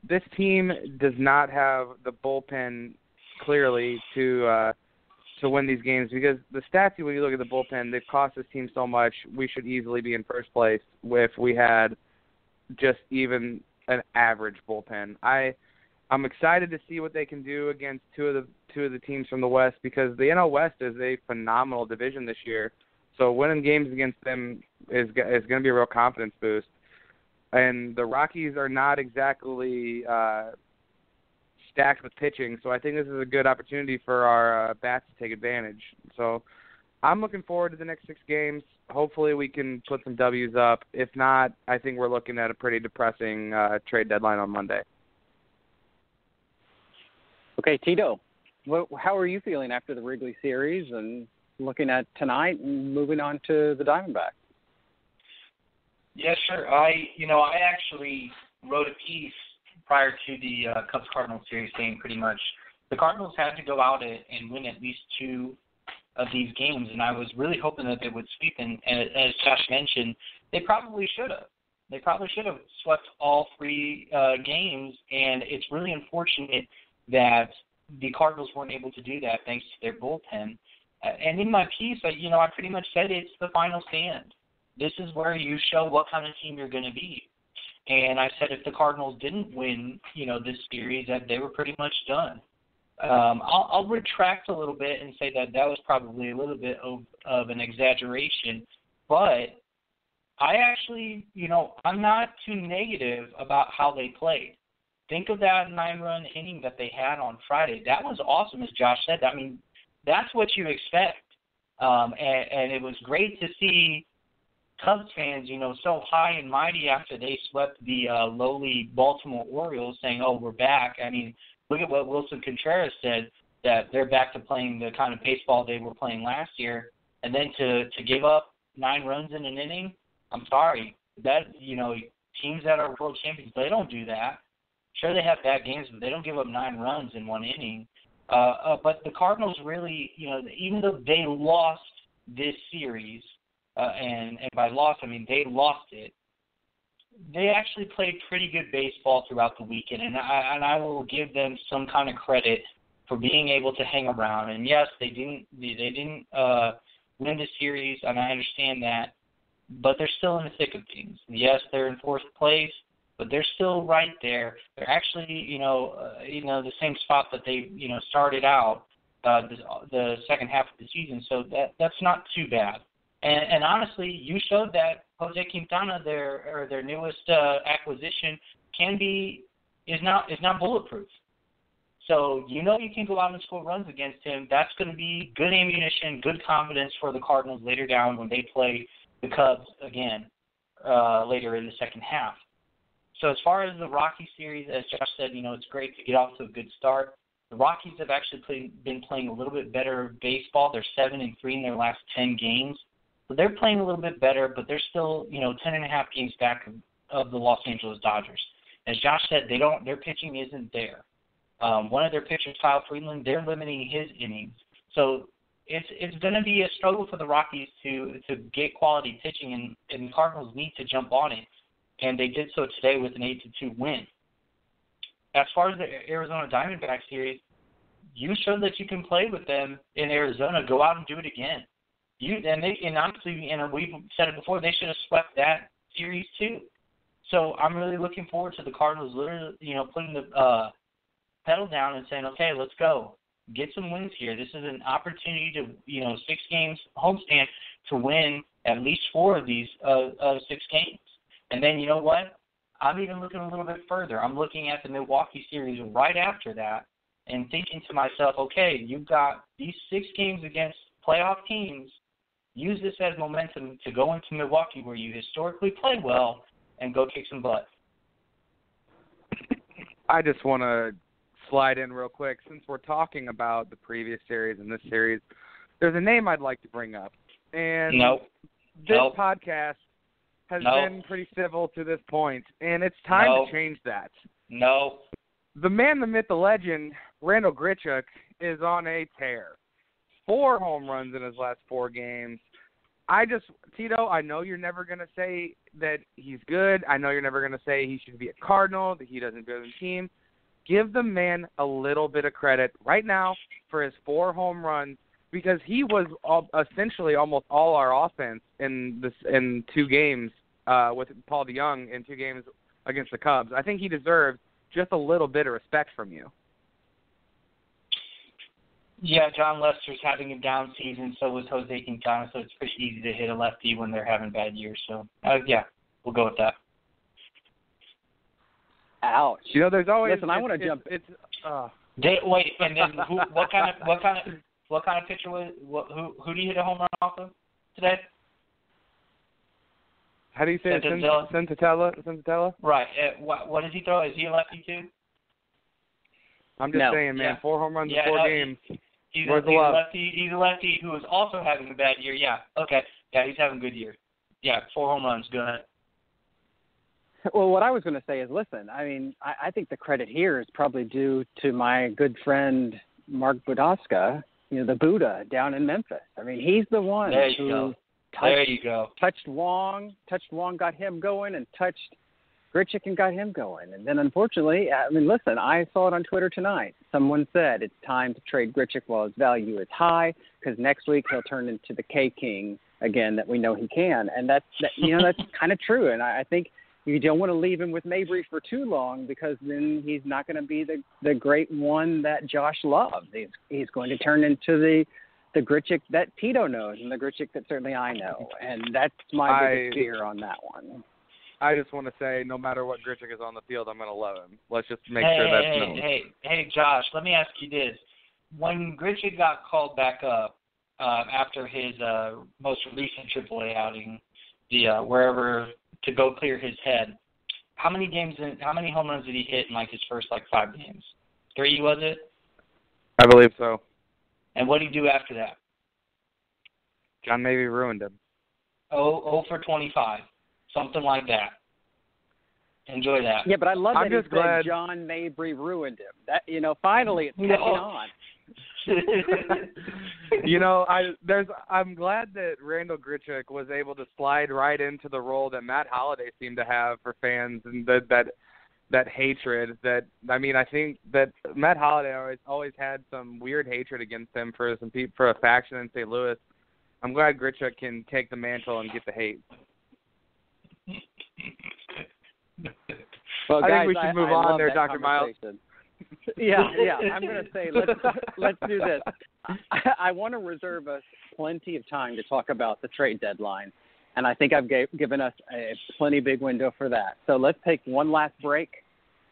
[SPEAKER 3] this team does not have the bullpen clearly to uh, to win these games because the stats when you look at the bullpen, they've cost this team so much. We should easily be in first place if we had just even an average bullpen. I I'm excited to see what they can do against two of the two of the teams from the West because the NL West is a phenomenal division this year. So winning games against them is is going to be a real confidence boost. And the Rockies are not exactly uh, stacked with pitching, so I think this is a good opportunity for our uh, bats to take advantage. So I'm looking forward to the next six games. Hopefully, we can put some W's up. If not, I think we're looking at a pretty depressing uh, trade deadline on Monday.
[SPEAKER 2] Okay, Tito, what, how are you feeling after the Wrigley series and looking at tonight and moving on to the Diamondbacks?
[SPEAKER 4] Yes, sir. I, you know, I actually wrote a piece prior to the uh, Cubs Cardinals series saying pretty much the Cardinals had to go out and win at least two of these games, and I was really hoping that they would sweep. And, and as Josh mentioned, they probably should have. They probably should have swept all three uh, games, and it's really unfortunate that the Cardinals weren't able to do that thanks to their bullpen. Uh, and in my piece, I, you know, I pretty much said it's the final stand. This is where you show what kind of team you're going to be. And I said if the Cardinals didn't win, you know, this series, that they were pretty much done. Um, I'll, I'll retract a little bit and say that that was probably a little bit of, of an exaggeration, but I actually, you know, I'm not too negative about how they played. Think of that nine-run inning that they had on Friday. That was awesome, as Josh said. I mean, that's what you expect, um, and, and it was great to see Cubs fans, you know, so high and mighty after they swept the uh, lowly Baltimore Orioles, saying, "Oh, we're back." I mean, look at what Willson Contreras said. that they're back to playing the kind of baseball they were playing last year, and then to to give up nine runs in an inning, I'm sorry. That you know, teams that are world champions, they don't do that. Sure, they have bad games, but they don't give up nine runs in one inning. Uh, uh, but the Cardinals really, you know, even though they lost this series, uh, and and by loss I mean they lost it, they actually played pretty good baseball throughout the weekend, and I and I will give them some kind of credit for being able to hang around. And yes, they didn't they didn't uh, win the series, and I understand that, but they're still in the thick of things. Yes, they're in fourth place, but they're still right there. They're actually, you know, uh, you know, the same spot that they, you know, started out uh, the, the second half of the season. So that that's not too bad. And, and honestly, you showed that Jose Quintana, their or their newest uh, acquisition, can be is not is not bulletproof. So you know you can go out and score runs against him. That's going to be good ammunition, good confidence for the Cardinals later down when they play the Cubs again uh, later in the second half. So as far as the Rocky series, as Josh said, you know it's great to get off to a good start. The Rockies have actually play, been playing a little bit better baseball. They're seven and three in their last ten games, they're playing a little bit better. But they're still, you know, ten and a half games back of, of the Los Angeles Dodgers. As Josh said, they don't. Their pitching isn't there. Um, one of their pitchers, Kyle Freeland, they're limiting his innings. So it's it's going to be a struggle for the Rockies to to get quality pitching, and, and the Cardinals need to jump on it and they did so today with an eight to two win. As far as the Arizona Diamondbacks series, you showed that you can play with them in Arizona. Go out and do it again. You and they and honestly, and we've said it before, they should have swept that series too. So I'm really looking forward to the Cardinals, literally, you know, putting the uh, pedal down and saying, okay, let's go, get some wins here. This is an opportunity to, you know, six games homestand to win at least four of these uh, uh, six games. And then you know what? I'm even looking a little bit further. I'm looking at the Milwaukee series right after that and thinking to myself, okay, you've got these six games against playoff teams. Use this as momentum to go into Milwaukee where you historically play well and go kick some butt.
[SPEAKER 3] I just want to slide in real quick since we're talking about the previous series and this series. There's a name I'd like to bring up, and
[SPEAKER 4] nope.
[SPEAKER 3] this
[SPEAKER 4] nope.
[SPEAKER 3] podcast has
[SPEAKER 4] No.
[SPEAKER 3] been pretty civil to this point, and it's time to change that.
[SPEAKER 4] No.
[SPEAKER 3] The man, the myth, the legend, Randall Grichuk, is on a tear. Four home runs in his last four games. I just, Tito, I know you're never to say that he's good. I know you're never to say he should be a Cardinal, that he doesn't go to the team. Give the man a little bit of credit right now for his four home runs because he was all, essentially almost all our offense in this in two games uh, with Paul DeJong in two games against the Cubs. I think he deserves just a little bit of respect from you.
[SPEAKER 4] Yeah, Jon Lester's having a down season, so was Jose Quintana, so it's pretty easy to hit a lefty when they're having bad years. So, uh, yeah, we'll go with that.
[SPEAKER 2] Ouch.
[SPEAKER 3] You know, there's always.
[SPEAKER 2] Listen, I wanna jump-
[SPEAKER 3] It's. Uh,
[SPEAKER 4] They, wait, and then who, what kind of what kind of what kind of pitcher was what, who who do you hit a home run off of today?
[SPEAKER 3] how do you say it?
[SPEAKER 4] Senzatela?
[SPEAKER 3] Sensatella? Sensatella?
[SPEAKER 4] Right. Uh, what what does he throw? Is he a lefty too?
[SPEAKER 3] I'm just
[SPEAKER 2] No.
[SPEAKER 3] saying, man.
[SPEAKER 4] Yeah.
[SPEAKER 3] Four home runs
[SPEAKER 4] Yeah,
[SPEAKER 3] in four
[SPEAKER 4] no,
[SPEAKER 3] games.
[SPEAKER 4] He's
[SPEAKER 3] Where's
[SPEAKER 4] a,
[SPEAKER 3] the
[SPEAKER 4] he's a lefty. He's a lefty who is also having a bad year. Yeah. Okay. Yeah, he's having a good year. Yeah, four home runs. Go ahead.
[SPEAKER 2] Well, what I was going to say is, listen, I mean, I, I think the credit here is probably due to my good friend Mark Budaska, you know, the Buddha down in Memphis. I mean, he's the one
[SPEAKER 4] There you
[SPEAKER 2] who
[SPEAKER 4] go.
[SPEAKER 2] touched,
[SPEAKER 4] There you go.
[SPEAKER 2] touched Wong, touched Wong, got him going, and touched Grichuk and got him going. And then, unfortunately, I mean, listen, I saw it on Twitter tonight. Someone said it's time to trade Grichuk while his value is high, because next week he'll turn into the K King again that we know he can, and that's that, you know that's kind of true. And I, I think you don't want to leave him with Mabry for too long because then he's not going to be the the great one that Josh loves. He's he's going to turn into the the Grichuk that Tito knows and the Grichuk that certainly I know, and that's my biggest
[SPEAKER 3] I-
[SPEAKER 2] fear on that one.
[SPEAKER 3] I just want to say, no matter what Grichuk is on the field, I'm going to love him. Let's just make
[SPEAKER 4] hey,
[SPEAKER 3] sure that's
[SPEAKER 4] hey,
[SPEAKER 3] known.
[SPEAKER 4] hey, hey, Josh. Let me ask you this: When Grichuk got called back up uh, after his uh, most recent AAA outing, the uh, wherever to go clear his head, how many games? In, how many home runs did he hit in like his first like five games? Three was it?
[SPEAKER 3] I believe so.
[SPEAKER 4] And what did he do after that?
[SPEAKER 3] John maybe ruined him.
[SPEAKER 4] Oh, oh for 25, something like that. Enjoy that.
[SPEAKER 2] Yeah, but I love
[SPEAKER 3] I'm
[SPEAKER 2] that he
[SPEAKER 3] just glad-
[SPEAKER 2] John Mabry ruined him. That you know, finally it's catching
[SPEAKER 4] No.
[SPEAKER 2] on. (laughs)
[SPEAKER 3] you know, I there's I'm glad that Randall Grichuk was able to slide right into the role that Matt Holliday seemed to have for fans and that that that hatred that I mean I think that Matt Holliday always always had some weird hatred against him for some peop for a faction in St. Louis. I'm glad Gritchick can take the mantle and get the hate.
[SPEAKER 2] Well,
[SPEAKER 3] I think we should move
[SPEAKER 2] I
[SPEAKER 3] on there, Dr. Miles.
[SPEAKER 2] yeah, yeah. (laughs) I'm going to say let's let's do this. I, I want to reserve us plenty of time to talk about the trade deadline, and I think I've gave, given us a plenty big window for that. So let's take one last break.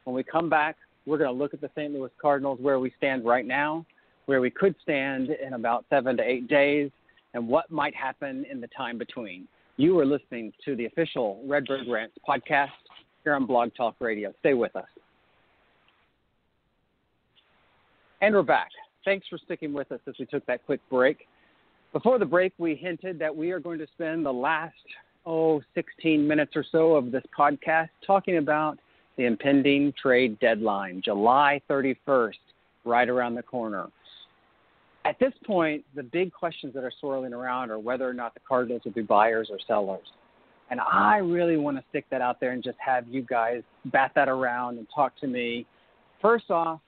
[SPEAKER 2] When we come back, we're going to look at the St. Louis Cardinals where we stand right now, where we could stand in about seven to eight days, and what might happen in the time between. You are listening to the official Redbird Rants podcast here on Blog Talk Radio. Stay with us. And we're back. Thanks for sticking with us as we took that quick break. Before the break, we hinted that we are going to spend the last, oh, 16 minutes or so of this podcast talking about the impending trade deadline, July 31st, right around the corner. At this point, the big questions that are swirling around are whether or not the Cardinals will be buyers or sellers. And I really want to stick that out there and just have you guys bat that around and talk to me. First off,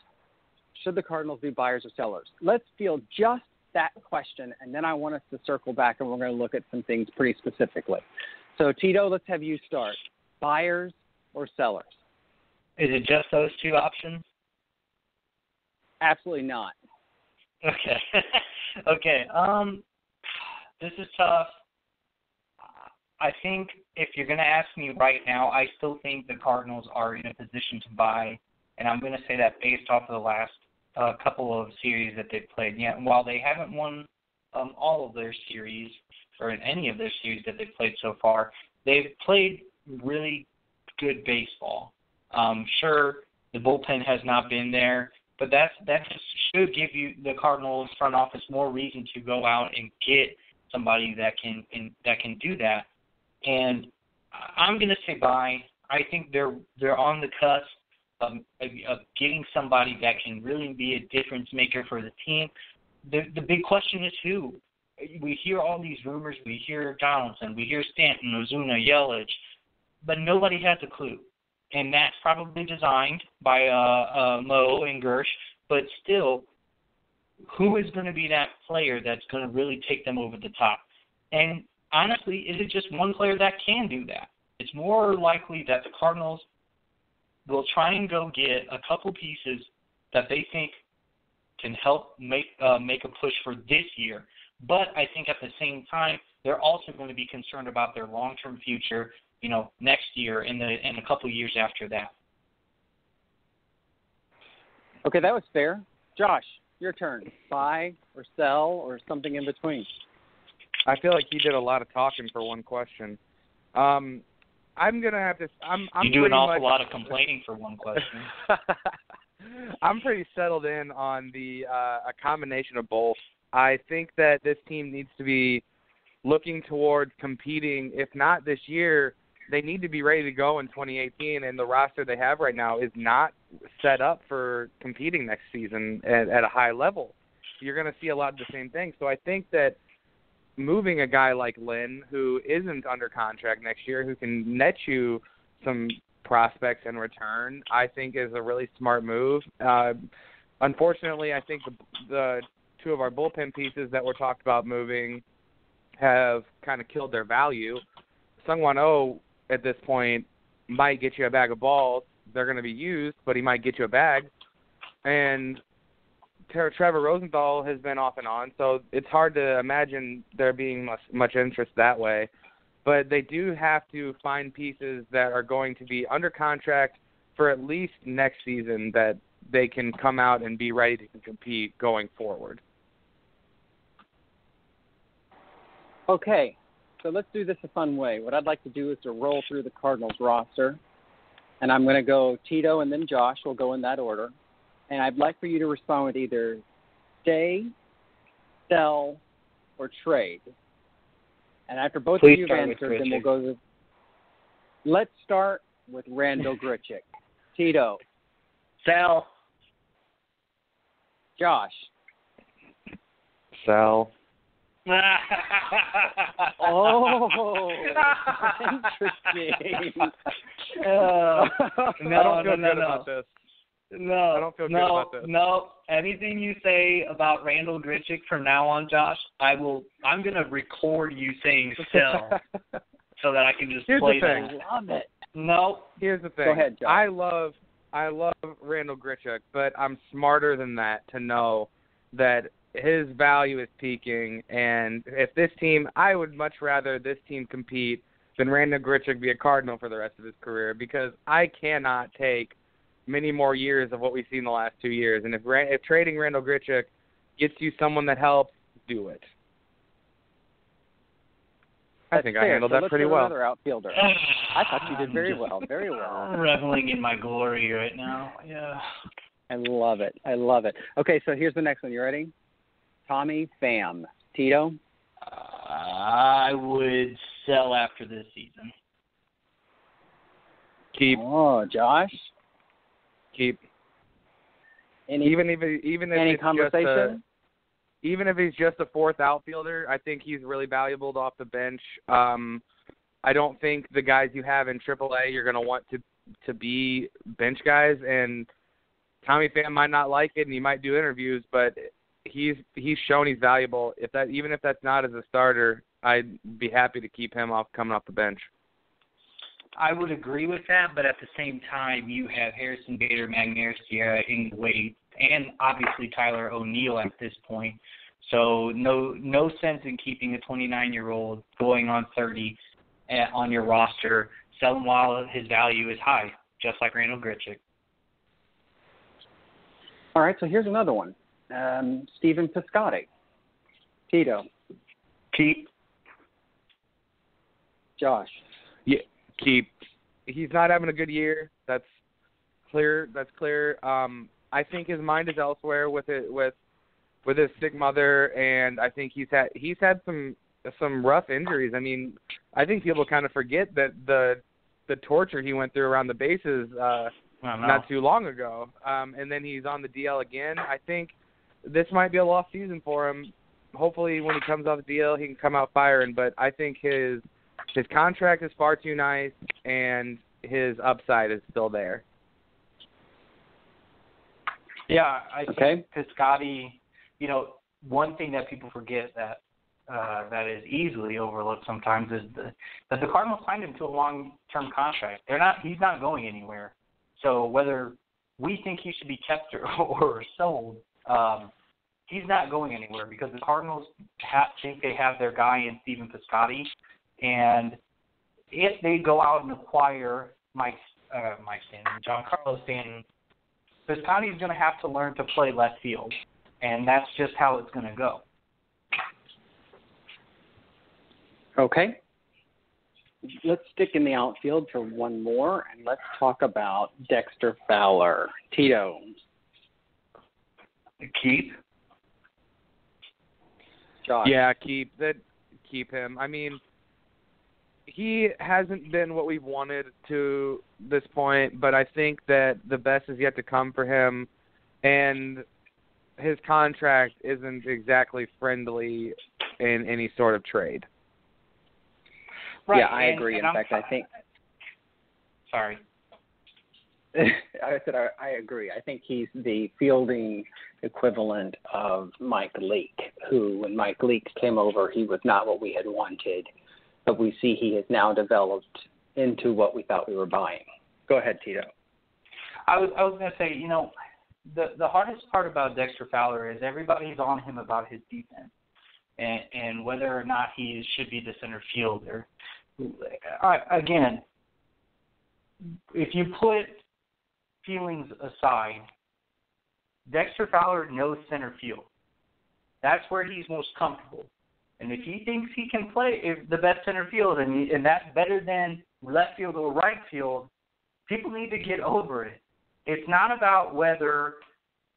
[SPEAKER 2] should the Cardinals be buyers or sellers? Let's field just that question, and then I want us to circle back and we're going to look at some things pretty specifically. So, Tito, let's have you start. Buyers or sellers?
[SPEAKER 4] Is it just those two options?
[SPEAKER 2] Absolutely not.
[SPEAKER 4] Okay. (laughs) okay. Um, this is tough. I think if you're going to ask me right now, I still think the Cardinals are in a position to buy, and I'm going to say that based off of the last uh, couple of series that they've played. Yeah, while they haven't won um, all of their series or in any of their series that they've played so far, they've played really good baseball. Um, sure, the bullpen has not been there, but that just should give you the Cardinals front office more reason to go out and get somebody that can, that can do that. And I'm going to say buy. I think they're they're on the cusp of, of, of getting somebody that can really be a difference maker for the team. The the big question is who. We hear all these rumors. We hear Donaldson. We hear Stanton, Ozuna, Yelich, but nobody has a clue. And that's probably designed by uh, uh, Mo and Girsch. But still, who is going to be that player that's going to really take them over the top? And honestly, is it just one player that can do that? It's more likely that the Cardinals will try and go get a couple pieces that they think can help make uh, make a push for this year. But I think at the same time, they're also going to be concerned about their long-term future. You know, next year and the and a couple years after that.
[SPEAKER 2] Okay, that was fair. Josh, your turn. Buy or sell or something in between.
[SPEAKER 3] I feel like he did a lot of talking for one question. Um, I'm gonna have to. I'm. I'm
[SPEAKER 4] you do an awful
[SPEAKER 3] much,
[SPEAKER 4] lot of complaining for one question. (laughs)
[SPEAKER 3] I'm pretty settled in on the uh, a combination of both. I think that this team needs to be looking towards competing. If not this year, they need to be ready to go in 2018. And the roster they have right now is not set up for competing next season at, at a high level. You're going to see a lot of the same things. So I think that moving a guy like Lynn, who isn't under contract next year, who can net you some prospects in return, I think is a really smart move. Uh, unfortunately, I think the, the two of our bullpen pieces that were talked about moving have kind of killed their value. Seung-hwan Oh at this point might get you a bag of balls. They're going to be used, but he might get you a bag. And Trevor Rosenthal has been off and on, so it's hard to imagine there being much much interest that way. But they do have to find pieces that are going to be under contract for at least next season that they can come out and be ready to compete going forward.
[SPEAKER 2] Okay, so let's do this a fun way. What I'd like to do is to roll through the Cardinals roster, and I'm going to go Tito and then Josh. We'll go in that order, and I'd like for you to respond with either stay, sell, or trade? And after both
[SPEAKER 4] Please
[SPEAKER 2] of you have answered, then we'll go to. Let's start with Randall Grichuk. (laughs) Tito,
[SPEAKER 4] Sell.
[SPEAKER 2] Josh,
[SPEAKER 3] Sell.
[SPEAKER 2] Oh, (laughs) interesting.
[SPEAKER 4] Uh,
[SPEAKER 3] I
[SPEAKER 4] no,
[SPEAKER 3] don't feel
[SPEAKER 4] no,
[SPEAKER 3] good
[SPEAKER 4] no,
[SPEAKER 3] about this.
[SPEAKER 4] no.
[SPEAKER 3] I don't feel good about this.
[SPEAKER 4] No, anything you say about Randall Grichuk from now on, Josh, I will. I'm gonna record you saying (laughs) sell so that I can just
[SPEAKER 3] Here's the
[SPEAKER 4] play
[SPEAKER 3] thing.
[SPEAKER 4] that.
[SPEAKER 2] Love it.
[SPEAKER 4] No,
[SPEAKER 3] Here's the thing.
[SPEAKER 2] Go ahead, Josh.
[SPEAKER 3] I love I love Randall Grichuk, but I'm smarter than that to know that his value is peaking and if this team I would much rather this team compete than Randall Grichuk be a Cardinal for the rest of his career because I cannot take many more years of what we've seen the last two years. And if Ran- if trading Randall Grichuk gets you someone that helps, do it. I
[SPEAKER 2] That's
[SPEAKER 3] think I handled
[SPEAKER 2] So
[SPEAKER 3] that pretty well.
[SPEAKER 2] Another outfielder. (sighs) I thought you did
[SPEAKER 4] I'm
[SPEAKER 2] very well. Very well.
[SPEAKER 4] Reveling in my glory right now. Yeah.
[SPEAKER 2] I love it. I love it. Okay, so here's the next one. You ready? Tommy Pham. Tito.
[SPEAKER 4] I would sell after this season.
[SPEAKER 3] Keep
[SPEAKER 2] Oh, Josh.
[SPEAKER 3] keep
[SPEAKER 2] Any
[SPEAKER 3] even if even if
[SPEAKER 2] any
[SPEAKER 3] it's just a,
[SPEAKER 2] conversation?
[SPEAKER 3] even if he's just a fourth outfielder, I think he's really valuable off the bench. Um, I don't think the guys you have in AAA you're going to want to to be bench guys, and Tommy Pham might not like it, and he might do interviews, but he's he's shown he's valuable. If that even if that's not as a starter, I'd be happy to keep him off coming off the bench.
[SPEAKER 4] I would agree with that, but at the same time, you have Harrison Bader, Magneuris, Sierra, Ingway, and obviously Tyler O'Neill at this point. So no no sense in keeping a 29 year old going on 30 uh, on your roster. Sell him while his value is high, just like Randall Grichuk.
[SPEAKER 2] All right, so here's another one. Um, Stephen Piscotty. Tito.
[SPEAKER 4] Keep
[SPEAKER 2] Josh.
[SPEAKER 3] Yeah, keep. He's not having a good year. That's clear. That's clear. Um, I think his mind is elsewhere with it with with his sick mother, and I think he's had he's had some some rough injuries. I mean, I think people kind of forget that the the torture he went through around the bases uh,
[SPEAKER 4] don't
[SPEAKER 3] not too long ago, um, and then he's on the DL again. I think this might be a lost season for him. Hopefully, when he comes off the DL, he can come out firing. But I think his his contract is far too nice, and his upside is still there.
[SPEAKER 4] Yeah, I
[SPEAKER 2] Okay.
[SPEAKER 4] think Piscotty, you know, one thing that people forget that uh, that is easily overlooked sometimes is the, that the Cardinals signed him to a long-term contract. They're not. He's not going anywhere. So whether we think he should be kept or, (laughs) or sold, um, he's not going anywhere because the Cardinals ha- think they have their guy in Stephen Piscotty, and if they go out and acquire Mike uh, Mike Stanton, Giancarlo Stanton, is going to have to learn to play left field, and that's just how it's going to go.
[SPEAKER 2] Okay. Let's stick in the outfield for one more, and let's talk about Dexter Fowler. Tito.
[SPEAKER 4] Keep.
[SPEAKER 2] Josh.
[SPEAKER 3] Yeah, keep that. Keep him. I mean, he hasn't been what we've wanted to this point, but I think that the best is yet to come for him, and his contract isn't exactly friendly in any sort of trade.
[SPEAKER 4] Right,
[SPEAKER 2] Yeah, I
[SPEAKER 4] and-
[SPEAKER 2] agree.
[SPEAKER 4] and
[SPEAKER 2] In
[SPEAKER 4] I'm
[SPEAKER 2] fact, I think
[SPEAKER 4] Sorry. (laughs)
[SPEAKER 2] I said I, I agree. I think he's the fielding equivalent of Mike Leake, who, when Mike Leake came over, he was not what we had wanted, but we see he has now developed into what we thought we were buying. Go ahead, Tito.
[SPEAKER 4] I was I was going to say, you know, the the hardest part about Dexter Fowler is everybody's on him about his defense, and and whether or not he should be the center fielder. I, again, if you put feelings aside, Dexter Fowler knows center field. That's where he's most comfortable. And if he thinks he can play the best center field, and and that's better than left field or right field, people need to get over it. It's not about whether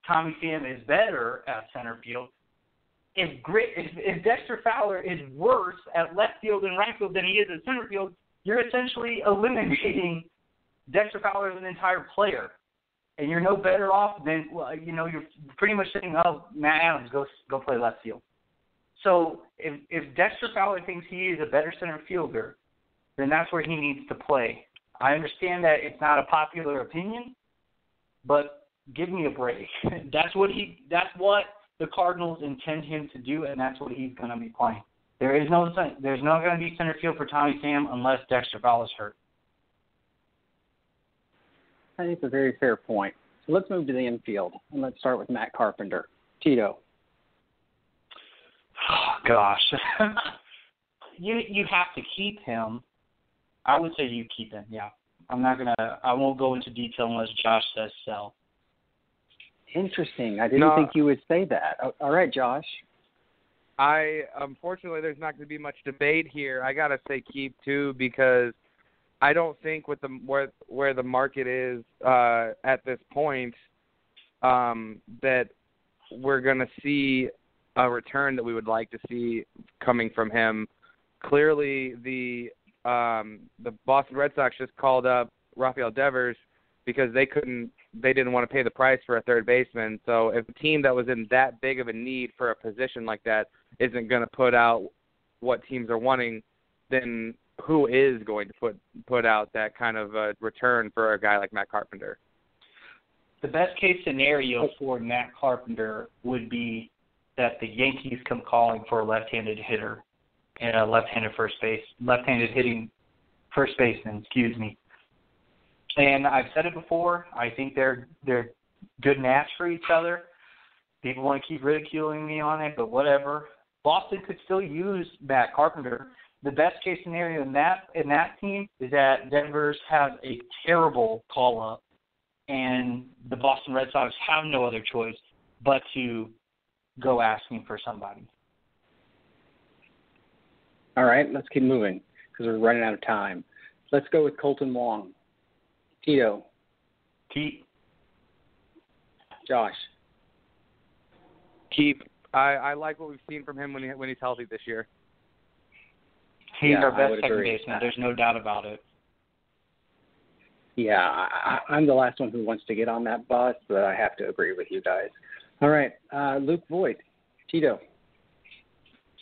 [SPEAKER 4] Tommy Pham is better at center field, if, if if Dexter Fowler is worse at left field and right field than he is at center field, you're essentially (laughs) eliminating Dexter Fowler as an entire player, and you're no better off than well, you know you're pretty much saying, oh, Matt Adams, go go play left field. So if if Dexter Fowler thinks he is a better center fielder, then that's where he needs to play. I understand that it's not a popular opinion, but give me a break. (laughs) that's what he. That's what the Cardinals intend him to do, and that's what he's going to be playing. There is no there's not going to be center field for Tommy Pham unless Dexter Fowler's hurt.
[SPEAKER 2] I think it's a very fair point. So let's move to the infield, and let's start with Matt Carpenter. Tito.
[SPEAKER 4] Oh, gosh, (laughs) you you have to keep him. I would say you keep him. Yeah, I'm not gonna. I won't go into detail unless Josh says so.
[SPEAKER 2] Interesting. I didn't
[SPEAKER 3] No.
[SPEAKER 2] think you would say that. Oh, All right, Josh.
[SPEAKER 3] I unfortunately there's not going to be much debate here. I gotta say keep too because I don't think with the where where the market is uh, at this point um, that we're going to see a return that we would like to see coming from him. Clearly, the um, the Boston Red Sox just called up Rafael Devers because they couldn't they didn't want to pay the price for a third baseman. So if a team that was in that big of a need for a position like that isn't going to put out what teams are wanting, then who is going to put put out that kind of uh, return for a guy like Matt Carpenter?
[SPEAKER 4] The best case scenario for Matt Carpenter would be that the Yankees come calling for a left-handed hitter and a left-handed first base, left-handed hitting first baseman, excuse me. And I've said it before. I think they're they're good match for each other. People want to keep ridiculing me on it, but whatever. Boston could still use Matt Carpenter. The best case scenario in that in that team is that Devers has a terrible call up and the Boston Red Sox have no other choice but to go asking for somebody.
[SPEAKER 2] All right, let's keep moving because we're running out of time. Let's go with Kolten Wong. Tito.
[SPEAKER 4] Keep
[SPEAKER 2] Josh.
[SPEAKER 3] Keep. I, I like what we've seen from him when he when he's healthy this year.
[SPEAKER 4] He's
[SPEAKER 2] Yeah,
[SPEAKER 4] our best
[SPEAKER 2] would
[SPEAKER 4] second
[SPEAKER 2] agree.
[SPEAKER 4] baseman. There's no doubt about it.
[SPEAKER 2] Yeah, I, I- I'm the last one who wants to get on that bus, but I have to agree with you guys. All right, uh, Luke Voit. Tito.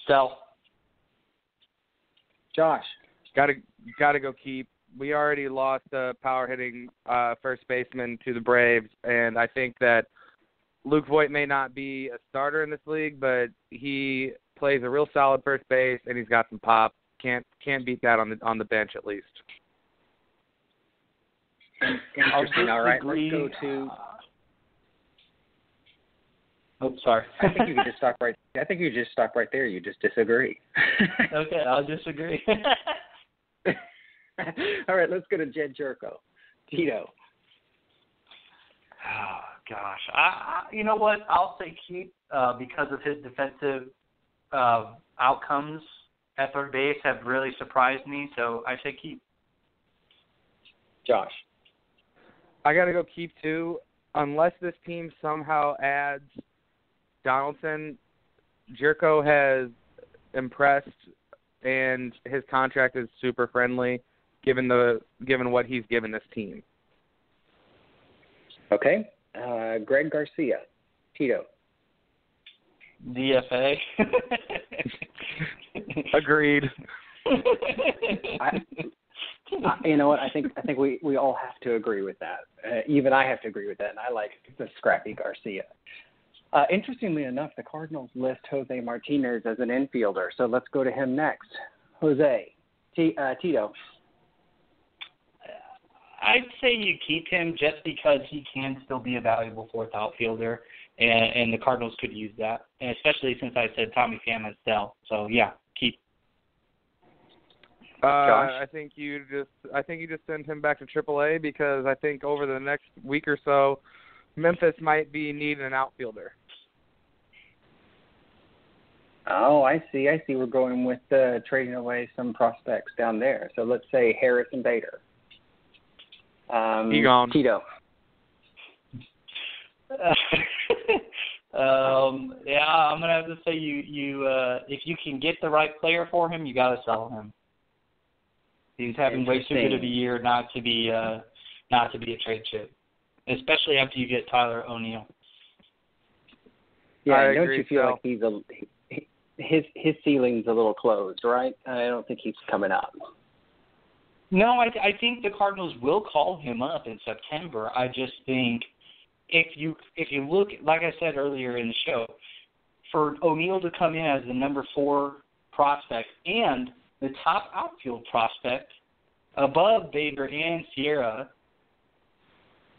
[SPEAKER 4] Sell.
[SPEAKER 2] Josh.
[SPEAKER 3] Got to got to go keep. We already lost a power hitting uh, first baseman to the Braves, and I think that Luke Voit may not be a starter in this league, but he plays a real solid first base, and he's got some pop. Can't can't beat that on the on the bench at least.
[SPEAKER 2] Interesting. All right, let's go to.
[SPEAKER 4] Oh, sorry.
[SPEAKER 2] I think you could just stop right. I think you just stop right there. You just disagree. (laughs)
[SPEAKER 4] okay, I'll disagree. (laughs)
[SPEAKER 2] All right, let's go to Jedd Gyorko. Tito.
[SPEAKER 4] Oh gosh, I, I you know what? I'll say keep uh, because of his defensive uh, outcomes at third base have really surprised me. So I say keep.
[SPEAKER 2] Josh.
[SPEAKER 3] I got to go keep too. Unless this team somehow adds Donaldson, Gyorko has impressed, and his contract is super friendly, given the given what he's given this team.
[SPEAKER 2] Okay. Uh, Greg Garcia. Tito.
[SPEAKER 4] DFA. (laughs) (laughs)
[SPEAKER 3] Agreed. (laughs)
[SPEAKER 2] I, I- you know what? I think I think we we all have to agree with that. Uh, even I have to agree with that, and I like the scrappy Garcia. Uh, interestingly enough, the Cardinals list Jose Martinez as an infielder, so let's go to him next. Jose, T, uh, Tito.
[SPEAKER 4] I'd say you keep him just because he can still be a valuable fourth outfielder, and, and the Cardinals could use that, and especially since I said Tommy Pham is sell. So yeah, keep.
[SPEAKER 3] Uh,
[SPEAKER 2] Josh?
[SPEAKER 3] I think you just I think you just send him back to AAA because I think over the next week or so, Memphis might be needing an outfielder.
[SPEAKER 2] Oh, I see. I see. We're going with uh, trading away some prospects down there. So let's say Harrison Bader. Um,
[SPEAKER 3] He gone.
[SPEAKER 2] Tito. (laughs)
[SPEAKER 4] um, yeah, I'm gonna have to say you you uh, if you can get the right player for him, you got to sell him. He's having way too good of a year not to be uh, not to be a trade chip, especially after you get Tyler O'Neill.
[SPEAKER 2] Yeah,
[SPEAKER 3] I
[SPEAKER 2] don't
[SPEAKER 3] agree,
[SPEAKER 2] you feel
[SPEAKER 3] Phil.
[SPEAKER 2] like he's a he- his his ceiling's a little closed, right? I don't think he's coming up.
[SPEAKER 4] No, I I think the Cardinals will call him up in September. I just think if you if you look like I said earlier in the show, for O'Neill to come in as the number four prospect and the top outfield prospect above Bader and Sierra,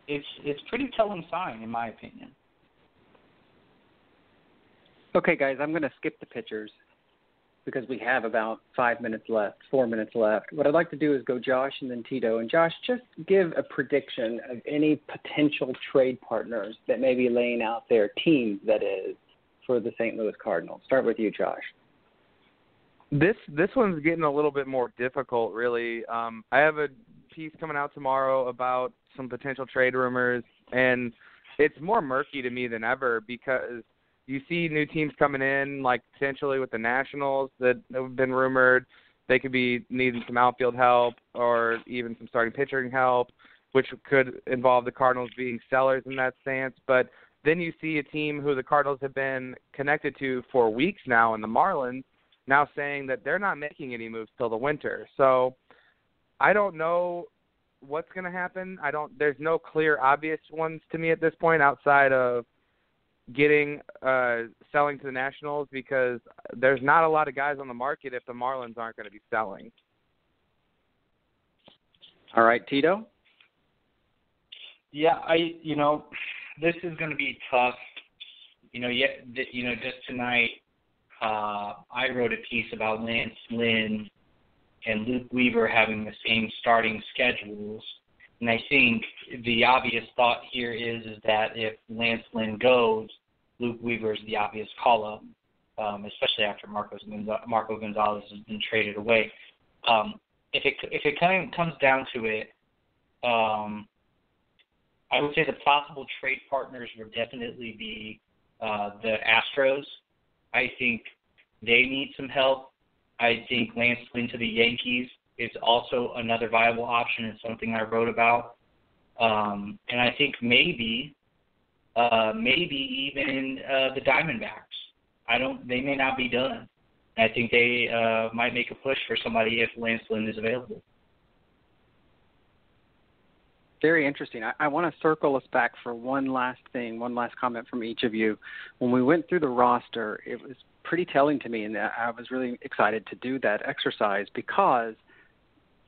[SPEAKER 4] it's it's pretty telling sign in my opinion.
[SPEAKER 2] Okay, guys, I'm going to skip the pitchers because we have about five minutes left, four minutes left. What I'd like to do is go Josh and then Tito. And Josh, just give a prediction of any potential trade partners that may be laying out their teams, that is, for the St. Louis Cardinals. Start with you, Josh.
[SPEAKER 3] This this one's getting a little bit more difficult, really. Um, I have a piece coming out tomorrow about some potential trade rumors, and it's more murky to me than ever because you see new teams coming in, like potentially with the Nationals that have been rumored. They could be needing some outfield help or even some starting pitching help, which could involve the Cardinals being sellers in that stance. But then you see a team who the Cardinals have been connected to for weeks now in the Marlins now saying that they're not making any moves till the winter. So I don't know what's going to happen. I don't. There's no clear, obvious ones to me at this point outside of getting uh selling to the Nationals because there's not a lot of guys on the market if the Marlins aren't going to be selling.
[SPEAKER 2] All right, Tito.
[SPEAKER 4] Yeah, I you know, this is going to be tough. You know, yet you know, just tonight, uh, I wrote a piece about Lance Lynn and Luke Weaver having the same starting schedules, and I think the obvious thought here is is that if Lance Lynn goes, Luke Weaver is the obvious call up, um, especially after Marcos Marco Gonzales has been traded away. Um, if it if it kind of comes down to it, um, I would say the possible trade partners would definitely be uh, the Astros. I think they need some help. I think Lance Lynn to the Yankees is also another viable option. It's something I wrote about. Um, and I think maybe, uh, maybe even uh, the Diamondbacks. I don't. They may not be done. I think they uh, might make a push for somebody if Lance Lynn is available.
[SPEAKER 2] Very interesting. I, I want to circle us back for one last thing, one last comment from each of you. When we went through the roster, it was pretty telling to me, and I was really excited to do that exercise because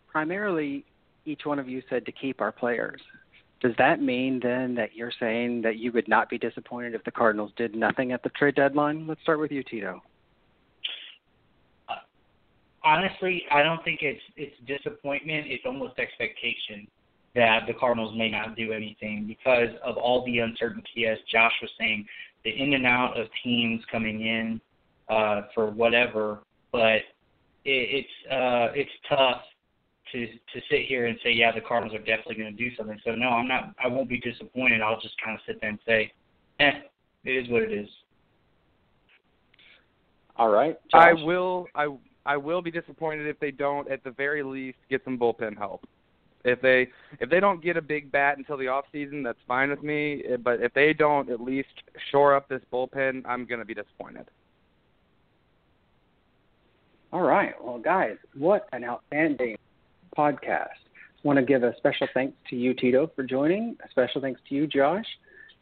[SPEAKER 2] primarily each one of you said to keep our players. Does that mean then that you're saying that you would not be disappointed if the Cardinals did nothing at the trade deadline? Let's start with you, Tito.
[SPEAKER 4] honestly, I don't think it's it's disappointment. It's almost expectation that the Cardinals may not do anything because of all the uncertainty, as Josh was saying, the in and out of teams coming in uh, for whatever. But it, it's uh, it's tough to to sit here and say, yeah, the Cardinals are definitely going to do something. So no, I'm not. I won't be disappointed. I'll just kind of sit there and say, eh, it is what it is.
[SPEAKER 2] All right.
[SPEAKER 3] I will I I will be disappointed if they don't at the very least get some bullpen help. If they if they don't get a big bat until the off season, that's fine with me. Eh, But if they don't at least shore up this bullpen, I'm going to be disappointed.
[SPEAKER 2] All right. Well, guys, what an outstanding podcast. want to give a special thanks to you, Tito, for joining. A special thanks to you, Josh.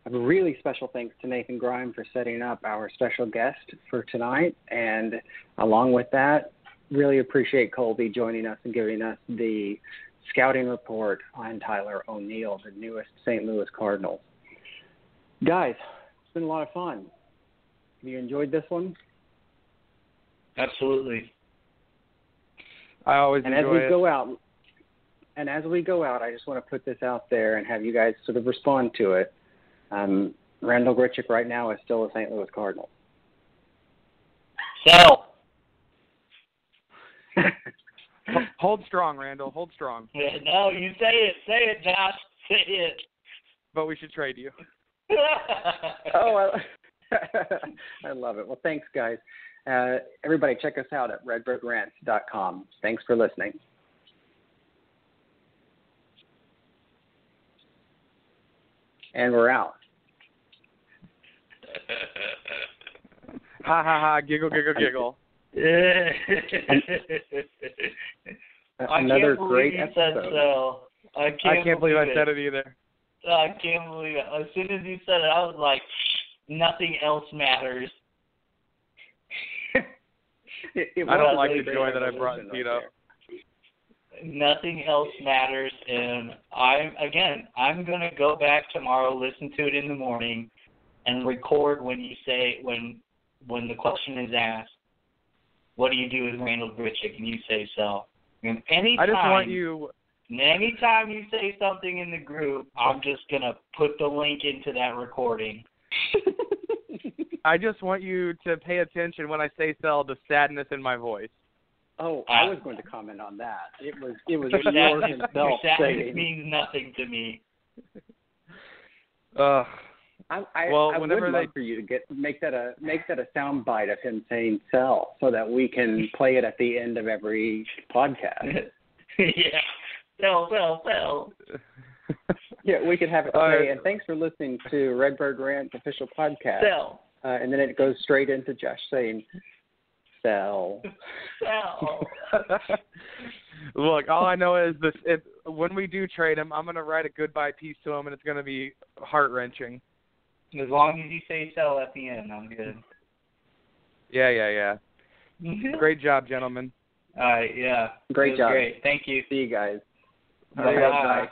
[SPEAKER 2] A really special thanks to Nathan Grime for setting up our special guest for tonight. And along with that, really appreciate Colby joining us and giving us the scouting report on Tyler O'Neill, the newest St. Louis Cardinals. Guys, it's been a lot of fun. Have you enjoyed this one?
[SPEAKER 4] Absolutely.
[SPEAKER 3] I always
[SPEAKER 2] And as we
[SPEAKER 3] it.
[SPEAKER 2] go out, and as we go out, I just want to put this out there and have you guys sort of respond to it. Um, Randall Grichuk right now is still a St. Louis Cardinal.
[SPEAKER 4] Sell. (laughs) (laughs)
[SPEAKER 3] Hold strong, Randall. Hold strong.
[SPEAKER 4] Yeah, No, you say it. Say it, Josh. Say it.
[SPEAKER 3] But we should trade you. (laughs)
[SPEAKER 2] oh, I, (laughs) I love it. Well, thanks, guys. Uh, everybody, check us out at redbirdrant.com. Thanks for listening. And we're out.
[SPEAKER 3] Ha ha ha! Giggle, giggle, giggle.
[SPEAKER 2] Another great
[SPEAKER 4] believe said
[SPEAKER 2] episode.
[SPEAKER 4] so. I can't,
[SPEAKER 3] I can't believe I said it either.
[SPEAKER 4] I can't believe it. As soon as you said it, I was like, nothing else matters.
[SPEAKER 2] It- (laughs) it
[SPEAKER 3] I don't like the joy that I brought,
[SPEAKER 2] right there.
[SPEAKER 4] Nothing else matters, and I'm again. I'm gonna go back tomorrow, listen to it in the morning, and record when you say when when the question is asked. What do you do with Randall Grichuk? And you say so. And anytime,
[SPEAKER 3] I just want you.
[SPEAKER 4] anytime you say something in the group, I'm just gonna put the link into that recording. (laughs)
[SPEAKER 3] I just want you to pay attention when I say "sell" the sadness in my voice.
[SPEAKER 2] Oh, I
[SPEAKER 4] Uh,
[SPEAKER 2] was going to comment on that. It was it was (laughs)
[SPEAKER 4] Your sadness, your sadness
[SPEAKER 2] saying.
[SPEAKER 4] means nothing to me. (laughs)
[SPEAKER 3] Ugh.
[SPEAKER 2] I, I,
[SPEAKER 3] Well,
[SPEAKER 2] I would
[SPEAKER 3] whenever
[SPEAKER 2] love for you to get make that a make that a sound bite of him saying "sell" so that we can (laughs) play it at the end of every podcast. (laughs)
[SPEAKER 4] yeah. Well, well, well. (laughs)
[SPEAKER 2] Yeah, we could have it
[SPEAKER 3] right.
[SPEAKER 2] And thanks for listening to Redbird Rant official podcast.
[SPEAKER 4] Sell.
[SPEAKER 2] Uh, and then it goes straight into Josh saying "sell."
[SPEAKER 4] Sell.
[SPEAKER 3] Look, all I know is this: if when we do trade him, I'm gonna write a goodbye piece to him, and it's gonna be heart wrenching.
[SPEAKER 4] As long as you say sell at the end, I'm good.
[SPEAKER 3] Yeah, yeah, yeah. Mm-hmm. Great job, gentlemen.
[SPEAKER 4] All right, yeah.
[SPEAKER 2] Great job.
[SPEAKER 4] Great. Thank you.
[SPEAKER 2] See you guys.
[SPEAKER 3] Bye.
[SPEAKER 2] Bye.
[SPEAKER 4] Bye.